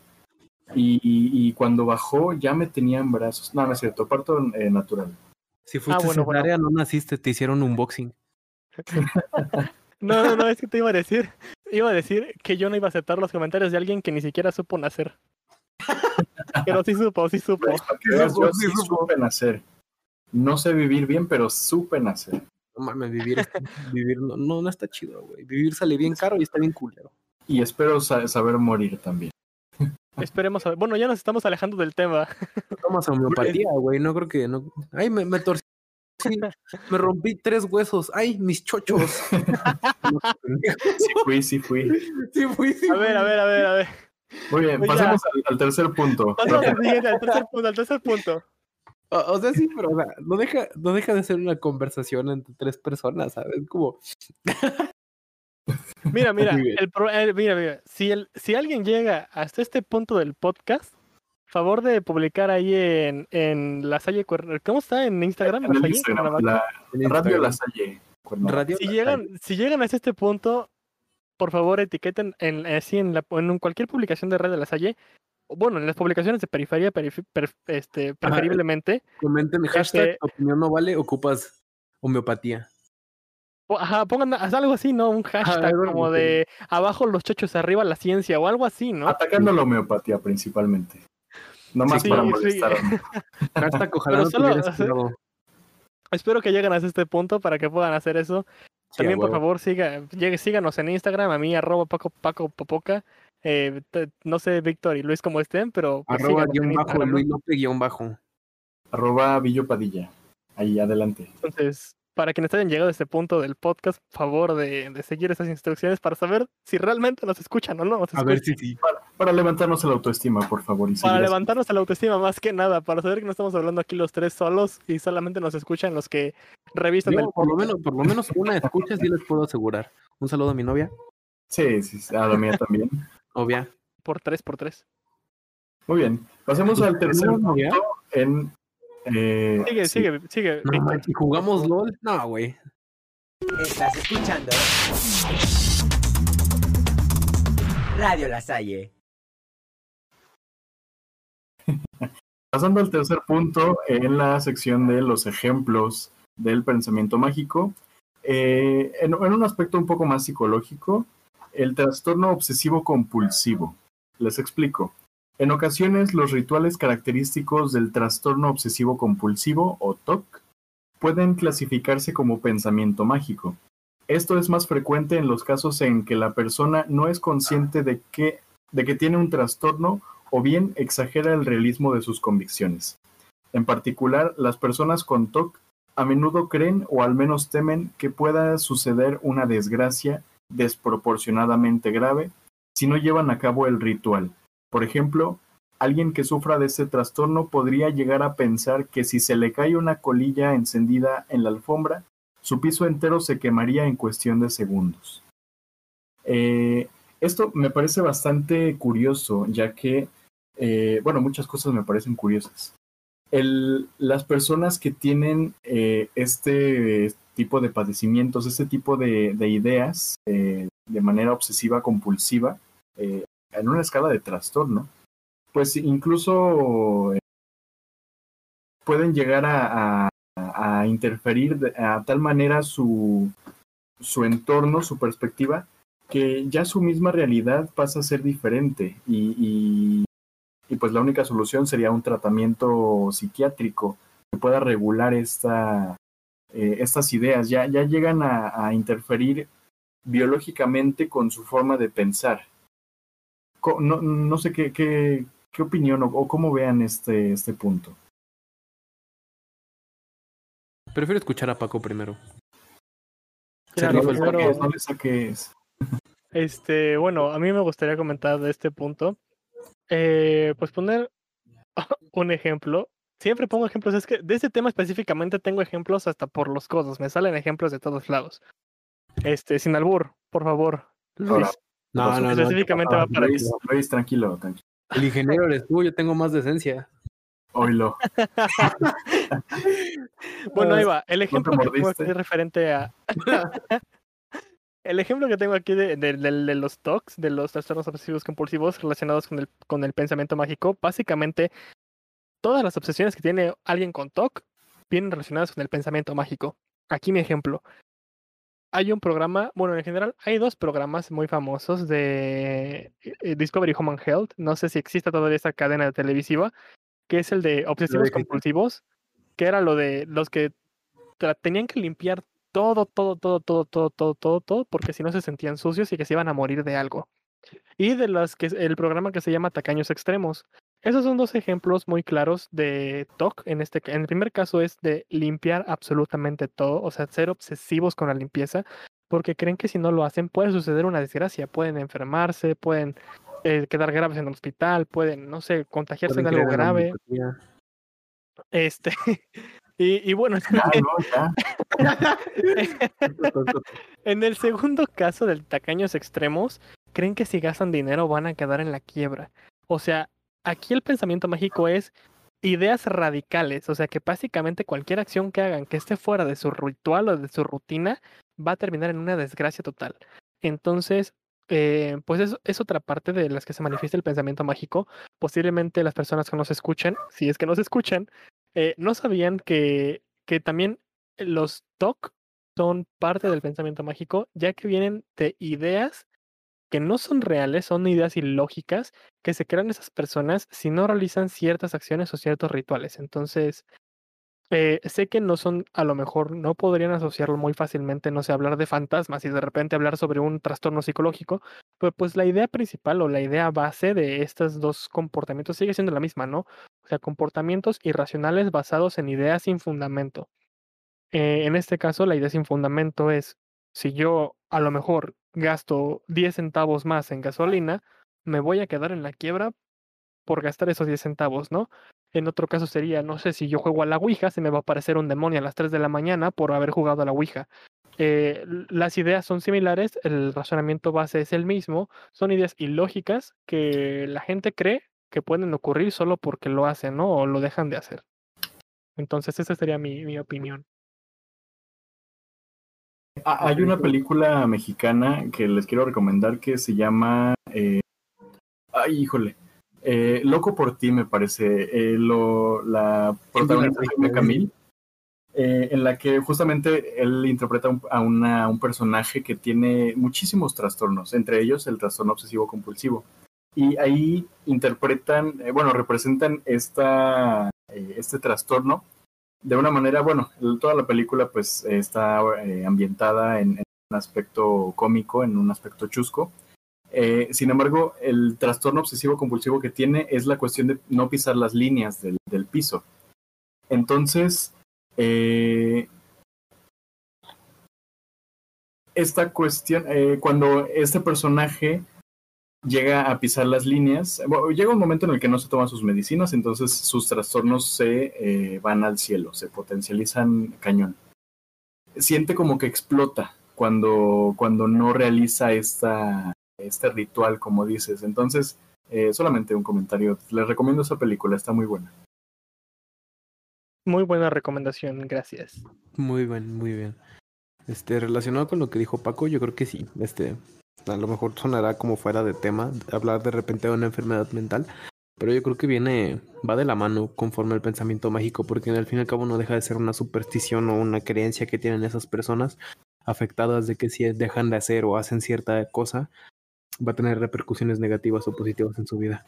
y, y, y cuando bajó ya me tenía en brazos. No, no es cierto, parto eh, natural. Si fuiste ah, bueno, cesárea, bueno. no naciste, te hicieron un boxing. no, no, no, es que te iba a decir, iba a decir que yo no iba a aceptar los comentarios de alguien que ni siquiera supo nacer. pero sí supo, sí supo. Yo, yo sí supe nacer. No sé vivir bien, pero supe nacer. No mames, vivir, vivir no, no, no está chido, güey. Vivir sale bien caro y está bien culero. Y espero sa saber morir también. Esperemos a ver. Bueno, ya nos estamos alejando del tema. Tomas homeopatía, güey. No creo que. No... Ay, me, me torcí. Me rompí tres huesos. Ay, mis chochos. sí fui, sí fui. Sí fui, sí A ver, a ver, a ver, a ver. Muy bien, pasemos al, al, tercer punto. Pasamos al siguiente, al tercer punto, al tercer punto. O, o sea, sí, pero o sea, no, deja, no deja de ser una conversación entre tres personas, ¿sabes? Como. Mira, mira, el pro, eh, mira, mira, si, el, si alguien llega hasta este punto del podcast, favor de publicar ahí en, en La Salle ¿Cómo está en Instagram? En, la Instagram, la, en Radio La Salle. Radio si, llegan, si llegan hasta este punto, por favor etiqueten en, así en, la, en cualquier publicación de Radio La Salle, bueno, en las publicaciones de periferia, perif, per, este, preferiblemente. Ajá, comenten hashtag este, opinión no vale, ocupas homeopatía. Ajá, pongan algo así, ¿no? Un hashtag como de abajo los chochos, arriba la ciencia o algo así, ¿no? Atacando la homeopatía principalmente. No más sí, para molestar. Sí. hashtag ojalá no solo, Espero que lleguen hasta este punto para que puedan hacer eso. Sí, También, por favor, siga, llegue, síganos en Instagram, a mí, arroba Paco, Paco Popoca. Eh, no sé, Víctor y Luis cómo estén, pero... Pues, arroba guion bajo, Luis López guion bajo. Arroba Villo Padilla. Ahí, adelante. Entonces, para quienes hayan llegado a este punto del podcast, favor de, de, seguir esas instrucciones para saber si realmente nos escuchan o no. Nos a ver si sí, sí. Para, para, levantarnos la autoestima, por favor. Y para levantarnos la autoestima, más que nada, para saber que no estamos hablando aquí los tres solos y solamente nos escuchan los que revisan Yo, el por lo menos Por lo menos una escucha sí les puedo asegurar. Un saludo a mi novia. Sí, sí, a la mía también. Obvia. Por tres, por tres. Muy bien. Pasemos al tercer punto en eh, sigue, sí. sigue, sigue. No, si jugamos LOL, no, güey. Estás escuchando Radio La Salle. Pasando al tercer punto en la sección de los ejemplos del pensamiento mágico, eh, en, en un aspecto un poco más psicológico, el trastorno obsesivo compulsivo. Les explico. En ocasiones, los rituales característicos del trastorno obsesivo compulsivo o TOC pueden clasificarse como pensamiento mágico. Esto es más frecuente en los casos en que la persona no es consciente de que, de que tiene un trastorno o bien exagera el realismo de sus convicciones. En particular, las personas con TOC a menudo creen o al menos temen que pueda suceder una desgracia desproporcionadamente grave si no llevan a cabo el ritual Por ejemplo, alguien que sufra de este trastorno podría llegar a pensar que si se le cae una colilla encendida en la alfombra, su piso entero se quemaría en cuestión de segundos. Eh, esto me parece bastante curioso, ya que, eh, bueno, muchas cosas me parecen curiosas. El, las personas que tienen eh, este tipo de padecimientos, este tipo de, de ideas eh, de manera obsesiva compulsiva, eh, en una escala de trastorno, pues incluso eh, pueden llegar a, interferir de- a tal manera su, su entorno, su perspectiva, que ya su misma realidad pasa a ser diferente y, y pues la única solución sería un tratamiento psiquiátrico que pueda regular esta, eh, estas ideas, ya, ya llegan a, a interferir biológicamente con su forma de pensar. No, no sé qué, qué, qué opinión o, o cómo vean este, este punto. Prefiero escuchar a Paco primero. Claro, no le saques. Este, bueno, a mí me gustaría comentar de este punto. Eh, pues poner un ejemplo. Siempre pongo ejemplos. Es que de este tema específicamente tengo ejemplos hasta por los codos. Me salen ejemplos de todos lados. Este, sin albur, por favor. Luis, No, no, no. específicamente va para ti. Luis, Luis, tranquilo, tranquilo. El ingeniero eres tú, yo tengo más decencia. Oílo. Bueno, ahí va. El ejemplo que referente a. El ejemplo que tengo aquí de, de- de- de los TOCs, de los trastornos obsesivos compulsivos relacionados con el, con el pensamiento mágico, básicamente todas las obsesiones que tiene alguien con TOC vienen relacionadas con el pensamiento mágico. Aquí mi ejemplo. Hay un programa, bueno, en general hay dos programas muy famosos de eh, Discovery Human Health. No sé si existe todavía esta cadena televisiva, que es el de obsesivos compulsivos, que era lo de los que tenían que limpiar todo, todo, todo, todo, todo, todo, todo, todo, porque si no se sentían sucios y que se iban a morir de algo. Y de las que el programa que se llama Tacaños Extremos. Esos son dos ejemplos muy claros de TOC. En este, en el primer caso es de limpiar absolutamente todo, o sea, ser obsesivos con la limpieza, porque creen que si no lo hacen puede suceder una desgracia, pueden enfermarse, pueden eh, quedar graves en el hospital, pueden, no sé, contagiarse de algo grave. Este, y, y bueno, no, ya. En el segundo caso del tacaños extremos, creen que si gastan dinero van a quedar en la quiebra. O sea, aquí el pensamiento mágico es ideas radicales, o sea que básicamente cualquier acción que hagan que esté fuera de su ritual o de su rutina va a terminar en una desgracia total. Entonces, eh, pues es, es otra parte de las que se manifiesta el pensamiento mágico. Posiblemente las personas que nos escuchan, si es que nos escuchan, eh, no sabían que, que también los TOC son parte del pensamiento mágico, ya que vienen de ideas que no son reales, son ideas ilógicas que se crean esas personas si no realizan ciertas acciones o ciertos rituales. Entonces, eh, sé que no son, a lo mejor no podrían asociarlo muy fácilmente, no sé, hablar de fantasmas y de repente hablar sobre un trastorno psicológico, pero pues la idea principal o la idea base de estos dos comportamientos sigue siendo la misma, ¿no? Sea, comportamientos irracionales basados en ideas sin fundamento. Eh, en este caso, la idea sin fundamento es, si yo a lo mejor gasto 10 centavos más en gasolina, me voy a quedar en la quiebra por gastar esos 10 centavos, ¿no? En otro caso sería, no sé, si yo juego a la Ouija, se me va a aparecer un demonio a las 3 de la mañana por haber jugado a la Ouija. Eh, las ideas son similares, el razonamiento base es el mismo, son ideas ilógicas que la gente cree que pueden ocurrir solo porque lo hacen, ¿no? O lo dejan de hacer. Entonces, esa sería mi, mi opinión. Ah, Hay una película mexicana que les quiero recomendar que se llama. eh, ay, híjole. eh, Loco por ti, me parece. eh, lo, la protagonista de Camil. eh, en la que justamente él interpreta un- a una- un personaje que tiene muchísimos trastornos, entre ellos el trastorno obsesivo compulsivo. Y ahí interpretan, eh, bueno, representan esta, eh, este trastorno de una manera, bueno, toda la película pues está eh, ambientada en, en un aspecto cómico, en un aspecto chusco. Sin embargo, el trastorno obsesivo compulsivo que tiene es la cuestión de no pisar las líneas del, del piso. Entonces, esta cuestión, cuando este personaje llega a pisar las líneas. Bueno, llega un momento en el que no se toman sus medicinas, entonces sus trastornos se eh, van al cielo, se potencializan cañón. Siente como que explota cuando, cuando no realiza esta, este ritual, como dices. Entonces, eh, solamente un comentario. Les recomiendo esa película, está muy buena. Muy buena recomendación, gracias. Muy bien, muy bien. Este, relacionado con lo que dijo Paco, yo creo que sí. Este, a lo mejor sonará como fuera de tema hablar de repente de una enfermedad mental, pero yo creo que viene, va de la mano conforme el pensamiento mágico, porque al fin y al cabo no deja de ser una superstición o una creencia que tienen esas personas afectadas de que si dejan de hacer o hacen cierta cosa, va a tener repercusiones negativas o positivas en su vida.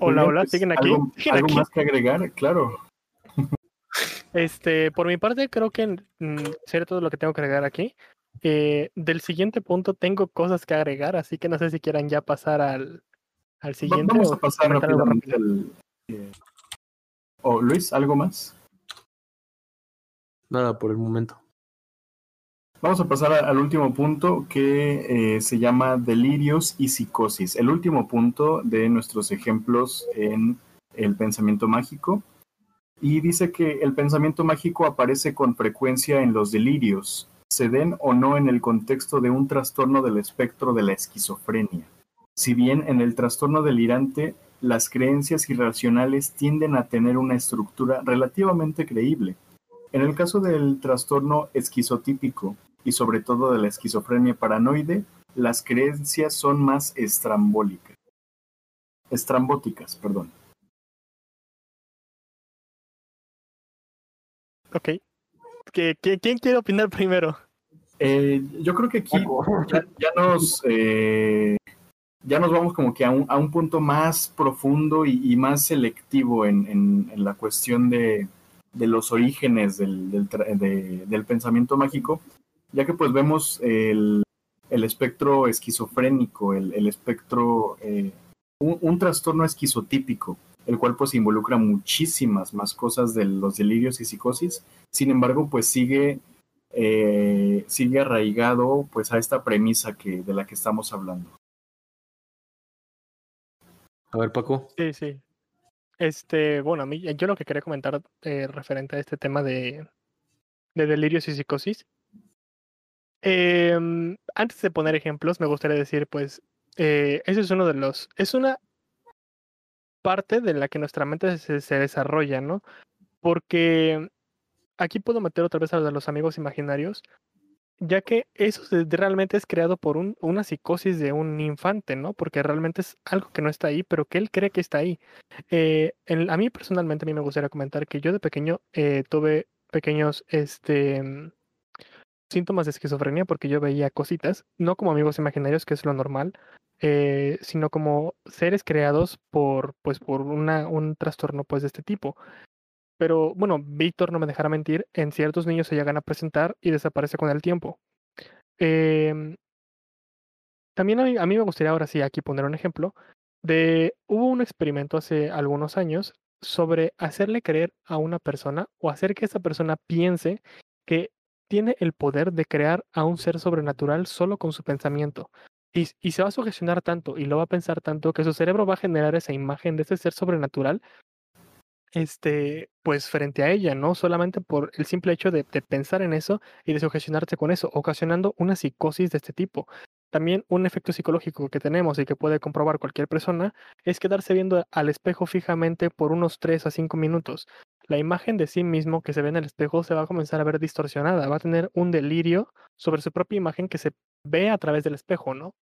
Hola, hola, pues, siguen aquí. ¿Algo, siguen algo aquí. más que agregar? Claro. Este, por mi parte, creo que mm, sería todo lo que tengo que agregar aquí. Eh, del siguiente punto tengo cosas que agregar, así que no sé si quieran ya pasar al, al siguiente. Vamos a pasar rápidamente al... eh, oh, Luis, ¿algo más? Nada por el momento. Vamos a pasar al último punto que eh, se llama delirios y psicosis. El último punto de nuestros ejemplos en el pensamiento mágico. Y dice que el pensamiento mágico aparece con frecuencia en los delirios, se den o no en el contexto de un trastorno del espectro de la esquizofrenia. Si bien en el trastorno delirante las creencias irracionales tienden a tener una estructura relativamente creíble. En el caso del trastorno esquizotípico, y sobre todo de la esquizofrenia paranoide, las creencias son más estrambólicas. Estrambóticas, perdón. Ok. ¿Qué- qué- ¿Quién quiere opinar primero? Eh, yo creo que aquí ya, ya nos eh, ya nos vamos como que a un, a un punto más profundo y, y más selectivo en, en- en la cuestión de, de los orígenes del, del de- del pensamiento mágico, ya que pues vemos el, el espectro esquizofrénico, el, el espectro, eh, un, un trastorno esquizotípico, el cual pues involucra muchísimas más cosas de los delirios y psicosis, sin embargo pues sigue eh, sigue arraigado pues a esta premisa que de la que estamos hablando. A ver, Paco. Sí, sí. Este, bueno, a mí, yo lo que quería comentar eh, referente a este tema de, de delirios y psicosis. em, antes de poner ejemplos, me gustaría decir, pues, eh, ese es uno de los, es una parte de la que nuestra mente se, desarrolla, ¿no? Porque aquí puedo meter otra vez a los amigos imaginarios, ya que eso realmente es creado por un- una psicosis de un infante, ¿no? Porque realmente es algo que no está ahí, pero que él cree que está ahí. Eh, a mí personalmente, a mí me gustaría comentar que yo de pequeño eh, tuve pequeños este, síntomas de esquizofrenia porque yo veía cositas, no como amigos imaginarios, que es lo normal, eh, sino como seres creados por, pues, por un trastorno pues, de este tipo. Pero bueno, Víctor no me dejará mentir, en ciertos niños se llegan a presentar y desaparece con el tiempo. Em, también a mí, a mí me gustaría ahora sí aquí poner un ejemplo de, hubo un experimento hace algunos años sobre hacerle creer a una persona o hacer que esa persona piense que tiene el poder de crear a un ser sobrenatural solo con su pensamiento. Y, se va a sugestionar tanto y lo va a pensar tanto que su cerebro va a generar esa imagen de ese ser sobrenatural este, pues frente a ella, ¿no? Solamente por el simple hecho de, de pensar en eso y de sugestionarse con eso, ocasionando una psicosis de este tipo. También un efecto psicológico que tenemos y que puede comprobar cualquier persona es quedarse viendo al espejo fijamente por unos 3 a 5 minutos. La imagen de sí mismo que se ve en el espejo se va a comenzar a ver distorsionada, va a tener un delirio sobre su propia imagen que se ve a través del espejo, ¿no?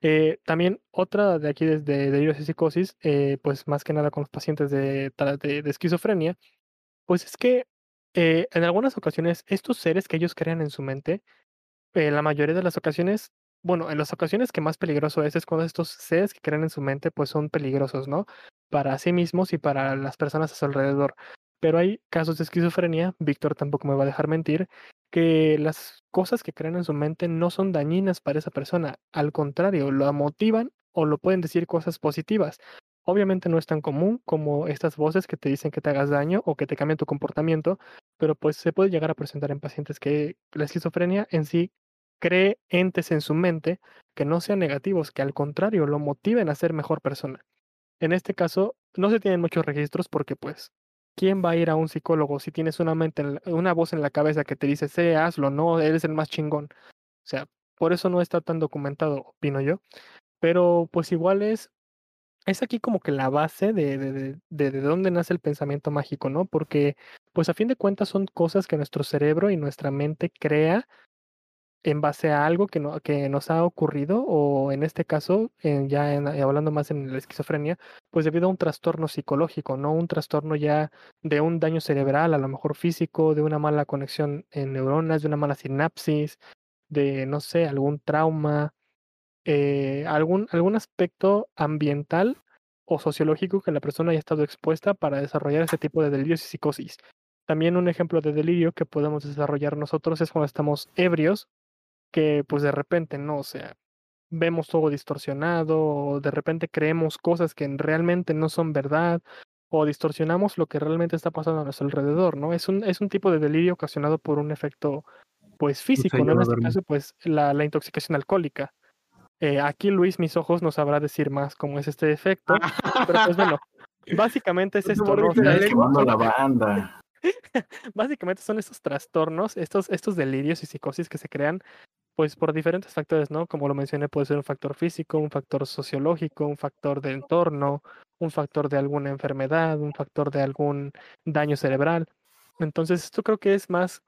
Eh, también otra de aquí desde delirios y psicosis, eh, pues más que nada con los pacientes de, de- esquizofrenia, pues es que eh, en algunas ocasiones estos seres que ellos crean en su mente, eh, la mayoría de las ocasiones, bueno, en las ocasiones que más peligroso es es cuando estos seres que crean en su mente pues son peligrosos, ¿no? Para sí mismos y para las personas a su alrededor. Pero hay casos de esquizofrenia, Víctor tampoco me va a dejar mentir, que las cosas que crean en su mente no son dañinas para esa persona, al contrario, lo motivan o lo pueden decir cosas positivas. Obviamente no es tan común como estas voces que te dicen que te hagas daño o que te cambien tu comportamiento, pero pues se puede llegar a presentar en pacientes que la esquizofrenia en sí cree entes en su mente que no sean negativos, que al contrario lo motiven a ser mejor persona. En este caso, no se tienen muchos registros porque pues, ¿quién va a ir a un psicólogo si tienes una, mente en la- una voz en la cabeza que te dice, sé, hazlo, no, eres el más chingón? O sea, por eso no está tan documentado, opino yo. Pero pues igual es, es aquí como que la base de, de, de, de, de dónde nace el pensamiento mágico, ¿no? Porque pues a fin de cuentas son cosas que nuestro cerebro y nuestra mente crea en base a algo que, no, que nos ha ocurrido o en este caso, ya en- hablando más en la esquizofrenia, pues debido a un trastorno psicológico, no un trastorno ya de un daño cerebral, a lo mejor físico, de una mala conexión en neuronas, de una mala sinapsis, de, no sé, algún trauma, eh, algún, algún aspecto ambiental o sociológico que la persona haya estado expuesta para desarrollar ese tipo de delirios y psicosis. También un ejemplo de delirio que podemos desarrollar nosotros es cuando estamos ebrios, que pues de repente, no, o sea, vemos todo distorsionado, o de repente creemos cosas que realmente no son verdad, o distorsionamos lo que realmente está pasando a nuestro alrededor, ¿no? Es un, es un tipo de delirio ocasionado por un efecto, pues físico, ¿no? En este caso, pues la, la intoxicación alcohólica. Eh, aquí Luis, mis ojos, nos sabrá decir más cómo es este efecto, pero pues bueno, básicamente es esto, ¿no? La banda. básicamente son estos trastornos, estos, estos delirios y psicosis que se crean pues por diferentes factores, ¿no? Como lo mencioné, puede ser un factor físico, un factor sociológico, un factor de entorno, un factor de alguna enfermedad, un factor de algún daño cerebral. Entonces, esto creo que es más,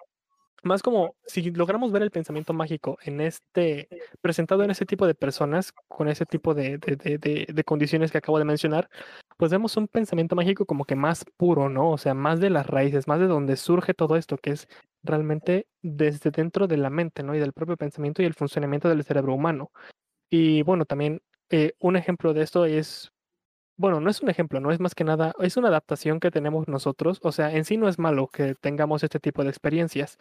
más como si logramos ver el pensamiento mágico en este, presentado en ese tipo de personas, con ese tipo de, de, de, de- de condiciones que acabo de mencionar, pues vemos un pensamiento mágico como que más puro, ¿no? O sea, más de las raíces, más de donde surge todo esto, que es realmente desde dentro de la mente, ¿no? Y del propio pensamiento y el funcionamiento del cerebro humano. Y bueno, también eh, un ejemplo de esto es, bueno, no es un ejemplo, no es más que nada, es una adaptación que tenemos nosotros. O sea, en sí no es malo que tengamos este tipo de experiencias.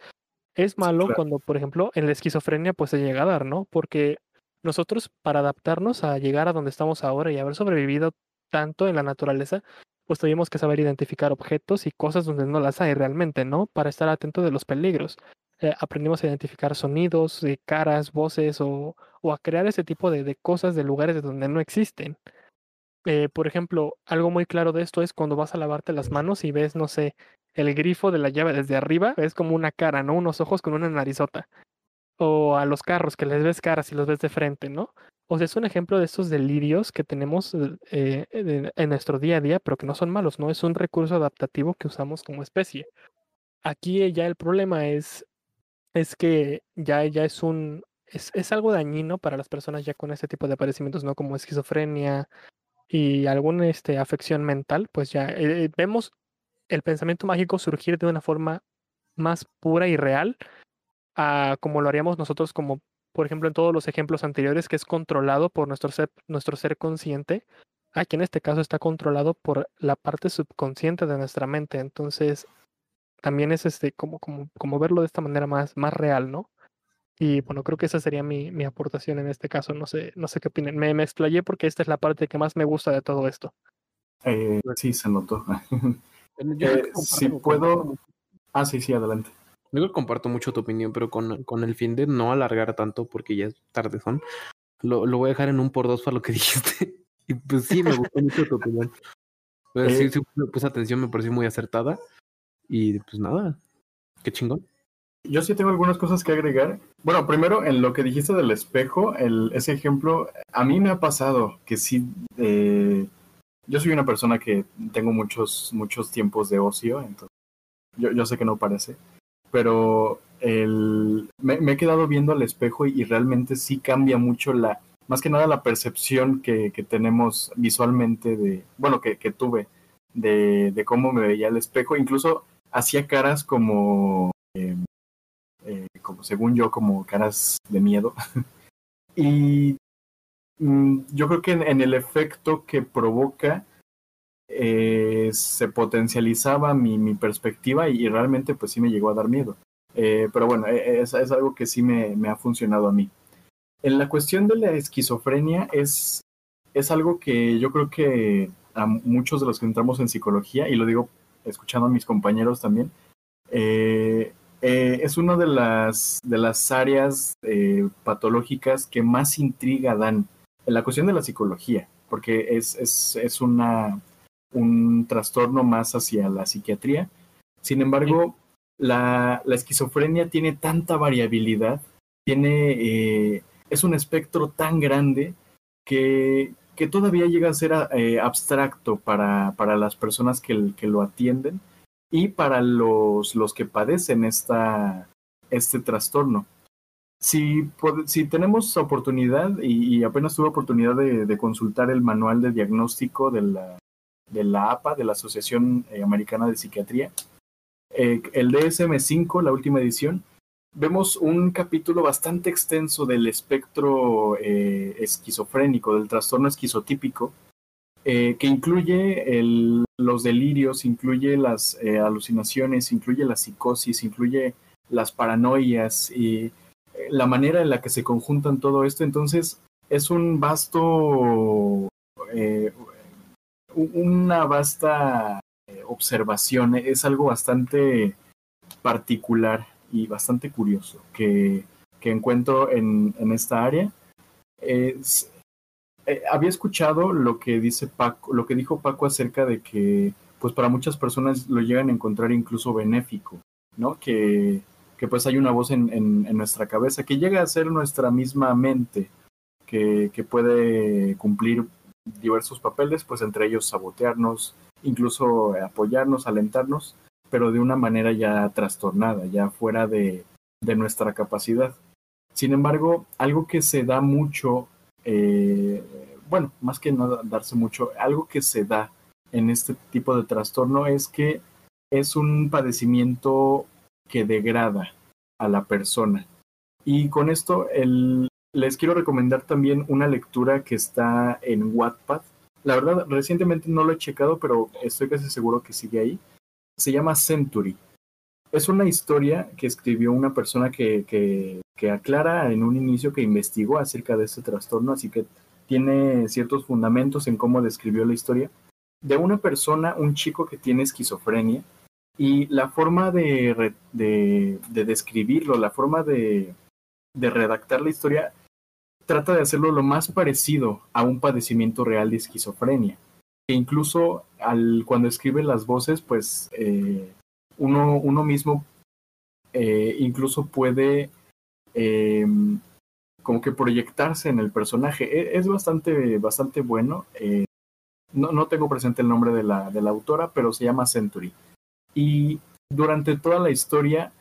Es malo claro. cuando, por ejemplo, en la esquizofrenia pues se llega a dar, ¿no? Porque nosotros para adaptarnos a llegar a donde estamos ahora y haber sobrevivido tanto en la naturaleza, pues tuvimos que saber identificar objetos y cosas donde no las hay realmente, ¿no? Para estar atento de los peligros. Eh, aprendimos a identificar sonidos, eh, caras, voces o, o a crear ese tipo de, de cosas de lugares de donde no existen. Eh, por ejemplo, algo muy claro de esto es cuando vas a lavarte las manos y ves, no sé, el grifo de la llave desde arriba, ves como una cara, ¿no? Unos ojos con una narizota. O a los carros que les ves caras y los ves de frente, ¿no? O sea, es un ejemplo de estos delirios que tenemos eh, en, en nuestro día a día, pero que no son malos, ¿no? Es un recurso adaptativo que usamos como especie. Aquí eh, ya el problema es, es que ya, ya es un, es, es algo dañino para las personas ya con este tipo de padecimientos, ¿no? Como esquizofrenia y alguna este, afección mental, pues ya eh, eh, vemos el pensamiento mágico surgir de una forma más pura y real a como lo haríamos nosotros como por ejemplo en todos los ejemplos anteriores que es controlado por nuestro ser, nuestro ser consciente aquí en este caso está controlado por la parte subconsciente de nuestra mente entonces también es este como como como verlo de esta manera más más real no y bueno creo que esa sería mi, mi aportación en este caso no sé no sé qué opinan me, me explayé porque esta es la parte que más me gusta de todo esto Eh, sí, se notó. Eh, si puedo. Ah, sí, sí, adelante. Yo comparto mucho tu opinión, pero con, con el fin de no alargar tanto, porque ya es tarde son, lo, lo voy a dejar en un por dos para lo que dijiste. Y pues sí, me gustó mucho tu opinión. Pues sí, Eh, sí, me puse atención, me pareció muy acertada. Y pues nada, qué chingón. Yo sí tengo algunas cosas que agregar. Bueno, primero, en lo que dijiste del espejo, el, ese ejemplo, a mí me ha pasado que sí. eh, yo soy una persona que tengo muchos, muchos tiempos de ocio, entonces yo, yo sé que no parece, pero el, me, me he quedado viendo al espejo y, realmente sí cambia mucho la, más que nada la percepción que, que tenemos visualmente de, bueno, que, que tuve de, de cómo me veía el espejo. Incluso hacía caras como, eh, eh, como según yo, como caras de miedo. y mm, yo creo que en el efecto que provoca eh, se potencializaba mi, mi perspectiva y, y realmente pues sí me llegó a dar miedo. Eh, pero bueno, eh, es, es algo que sí me, me ha funcionado a mí. En la cuestión de la esquizofrenia es, es algo que yo creo que a muchos de los que entramos en psicología, y lo digo escuchando a mis compañeros también, Eh, eh, es una de las, de las áreas eh, patológicas que más intriga dan en la cuestión de la psicología, porque es, es, es una, un trastorno más hacia la psiquiatría. Sin embargo, la, la esquizofrenia tiene tanta variabilidad, tiene, eh, es un espectro tan grande que, que todavía llega a ser eh, abstracto para, para las personas que, que, lo atienden y para los, los que padecen esta, este trastorno. Si, si tenemos oportunidad, y, y apenas tuve oportunidad de, de, consultar el manual de diagnóstico de la, de la APA, de la Asociación eh, Americana de Psiquiatría, eh, el DSM5, la última edición, vemos un capítulo bastante extenso del espectro eh, esquizofrénico, del trastorno esquizotípico, que incluye los delirios, incluye las alucinaciones, incluye la psicosis, incluye las paranoias y la manera en la que se conjuntan todo esto. Entonces, es un vasto, una vasta observación, es algo bastante particular y bastante curioso que, que encuentro en, en, esta área. Eh, había escuchado lo que dice Paco, lo que dijo Paco acerca de que, pues para muchas personas lo llegan a encontrar incluso benéfico, ¿no? Que, que pues hay una voz en, en, en, nuestra cabeza que llega a ser nuestra misma mente, que, que puede cumplir diversos papeles, pues entre ellos sabotearnos, incluso apoyarnos, alentarnos, pero de una manera ya trastornada, ya fuera de, de nuestra capacidad. Sin embargo, algo que se da mucho, eh, bueno, más que no darse mucho, algo que se da en este tipo de trastorno es que es un padecimiento que degrada a la persona. Y con esto el, les quiero recomendar también una lectura que está en Wattpad. La verdad, recientemente no lo he checado, pero estoy casi seguro que sigue ahí se llama Century. Es una historia que escribió una persona que, que, aclara en un inicio que investigó acerca de este trastorno, así que tiene ciertos fundamentos en cómo describió la historia, de una persona, un chico que tiene esquizofrenia, y la forma de, de, de describirlo, la forma de redactar la historia, trata de hacerlo lo más parecido a un padecimiento real de esquizofrenia que incluso al, cuando escribe las voces, pues eh, uno, uno mismo eh, incluso puede eh, como que proyectarse en el personaje. Es bastante, bastante bueno. Eh, no, no, tengo presente el nombre de la, de la autora, pero se llama Century. Y durante toda la historia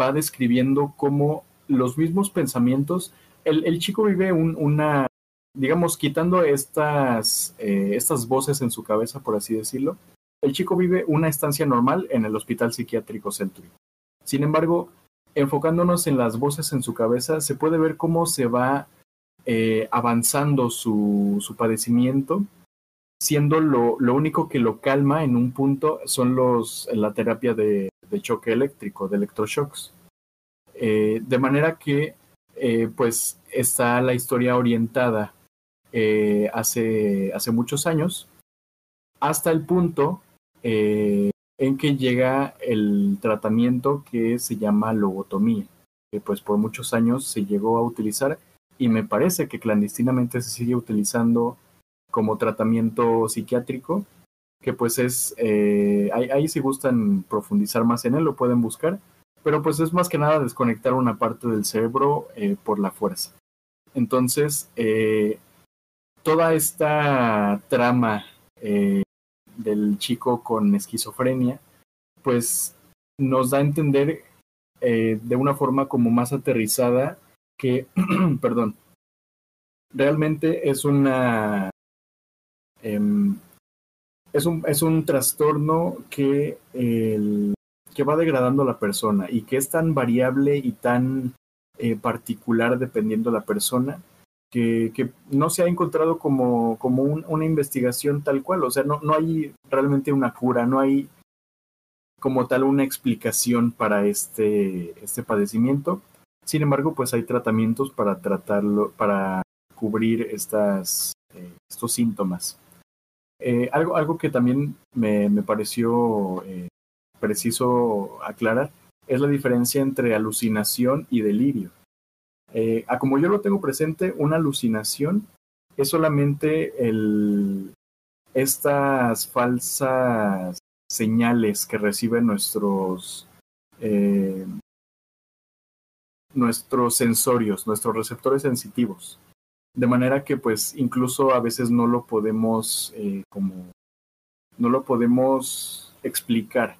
va describiendo cómo los mismos pensamientos, el, chico vive un, una, digamos, quitando estas, eh, estas voces en su cabeza, por así decirlo, el chico vive una estancia normal en el Hospital Psiquiátrico Century. Sin embargo, enfocándonos en las voces en su cabeza, se puede ver cómo se va eh, avanzando su, su, padecimiento, siendo lo, lo, único que lo calma en un punto son los, la terapia de, de choque eléctrico, de electroshocks. Eh, de manera que, eh, pues, está la historia orientada eh, hace, hace muchos años, hasta el punto eh, en que llega el tratamiento que se llama lobotomía, que pues por muchos años se llegó a utilizar y me parece que clandestinamente se sigue utilizando como tratamiento psiquiátrico, que pues es, ahí, ahí si gustan profundizar más en él lo pueden buscar, pero pues es más que nada desconectar una parte del cerebro eh, por la fuerza. Entonces, eh, toda esta trama eh, del chico con esquizofrenia, pues nos da a entender de una forma como más aterrizada que, perdón, realmente es una... Eh, es, un, es un trastorno que, el, que va degradando la persona y que es tan variable y tan eh, particular dependiendo de la persona que, no se ha encontrado como, como un, una investigación tal cual, o sea, no, no hay realmente una cura, no hay como tal una explicación para este, este padecimiento. Sin embargo, pues hay tratamientos para tratarlo, para cubrir estas, eh, estos síntomas. Eh, algo, algo que también me, me pareció preciso aclarar, es la diferencia entre alucinación y delirio. Eh, a como yo lo tengo presente, una alucinación es solamente estas falsas señales que reciben nuestros eh, nuestros sensorios, nuestros receptores sensitivos. De manera que pues incluso a veces no lo podemos eh, como no lo podemos explicar.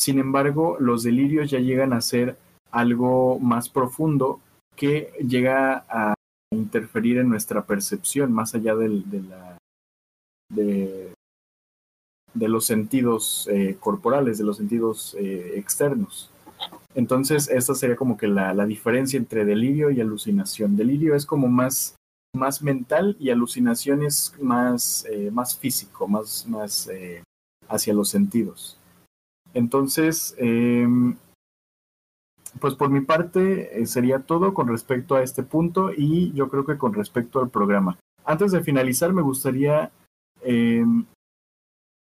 Sin embargo, los delirios ya llegan a ser algo más profundo que llega a interferir en nuestra percepción más allá de, los sentidos eh, corporales, de los sentidos eh, externos. Entonces, esta sería como que la, diferencia entre delirio y alucinación. Delirio es como más, más mental y alucinación es más, eh, más físico, más, más hacia los sentidos. Entonces, eh, pues por mi parte eh, sería todo con respecto a este punto y yo creo que con respecto al programa. Antes de finalizar, me gustaría eh,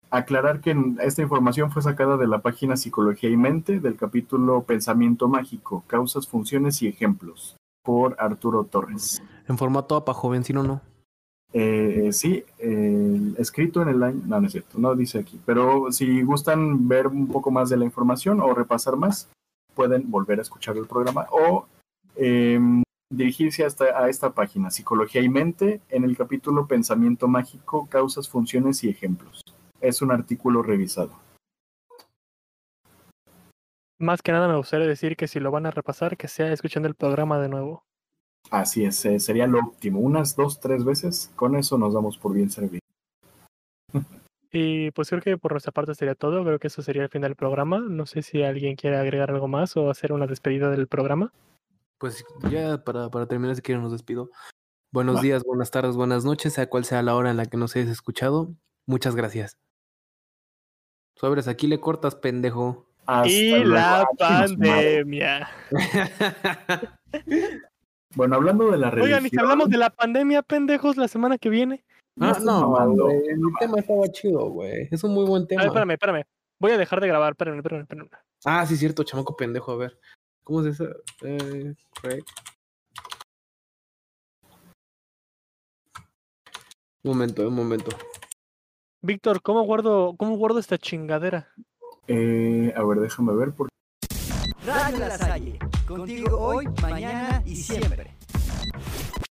aclarar que esta información fue sacada de la página Psicología y Mente del capítulo Pensamiento Mágico, Causas, Funciones y Ejemplos, por Arturo Torres. En formato APA, joven, si no, no. Eh, sí, eh, escrito en el año, no, no es cierto, no dice aquí, pero si gustan ver un poco más de la información o repasar más, pueden volver a escuchar el programa o eh, dirigirse hasta a esta página, Psicología y Mente, en el capítulo Pensamiento Mágico, Causas, Funciones y Ejemplos. Es un artículo revisado. Más que nada me gustaría decir que si lo van a repasar, que sea escuchando el programa de nuevo. Así es, eh, sería lo óptimo. Unas dos, tres veces, con eso nos damos por bien servir. Y pues creo que por nuestra parte sería todo. Creo que eso sería el fin del programa. No sé si alguien quiere agregar algo más o hacer una despedida del programa. Pues ya para, para terminar, si quieren, nos despido. Buenos Va. días, buenas tardes, buenas noches, sea cual sea la hora en la que nos hayas escuchado. Muchas gracias. Sobres, aquí le cortas, pendejo. Hasta y luego. la pandemia. Bueno, hablando de la religión. Oigan, y si hablamos de la pandemia, pendejos, la semana que viene. No Ah, no, güey, el tema estaba chido, güey. Es un muy buen A tema. ver, espérame, espérame. Voy a dejar de grabar. Espérame, espérame, espérame. Ah, sí, cierto, chamaco pendejo. A ver. ¿Cómo es eso? Eh. Un momento, un momento. Víctor, ¿cómo guardo, ¿cómo guardo esta chingadera? Eh, a ver, déjame ver. Porque... Radio La Salle, contigo hoy, mañana y siempre.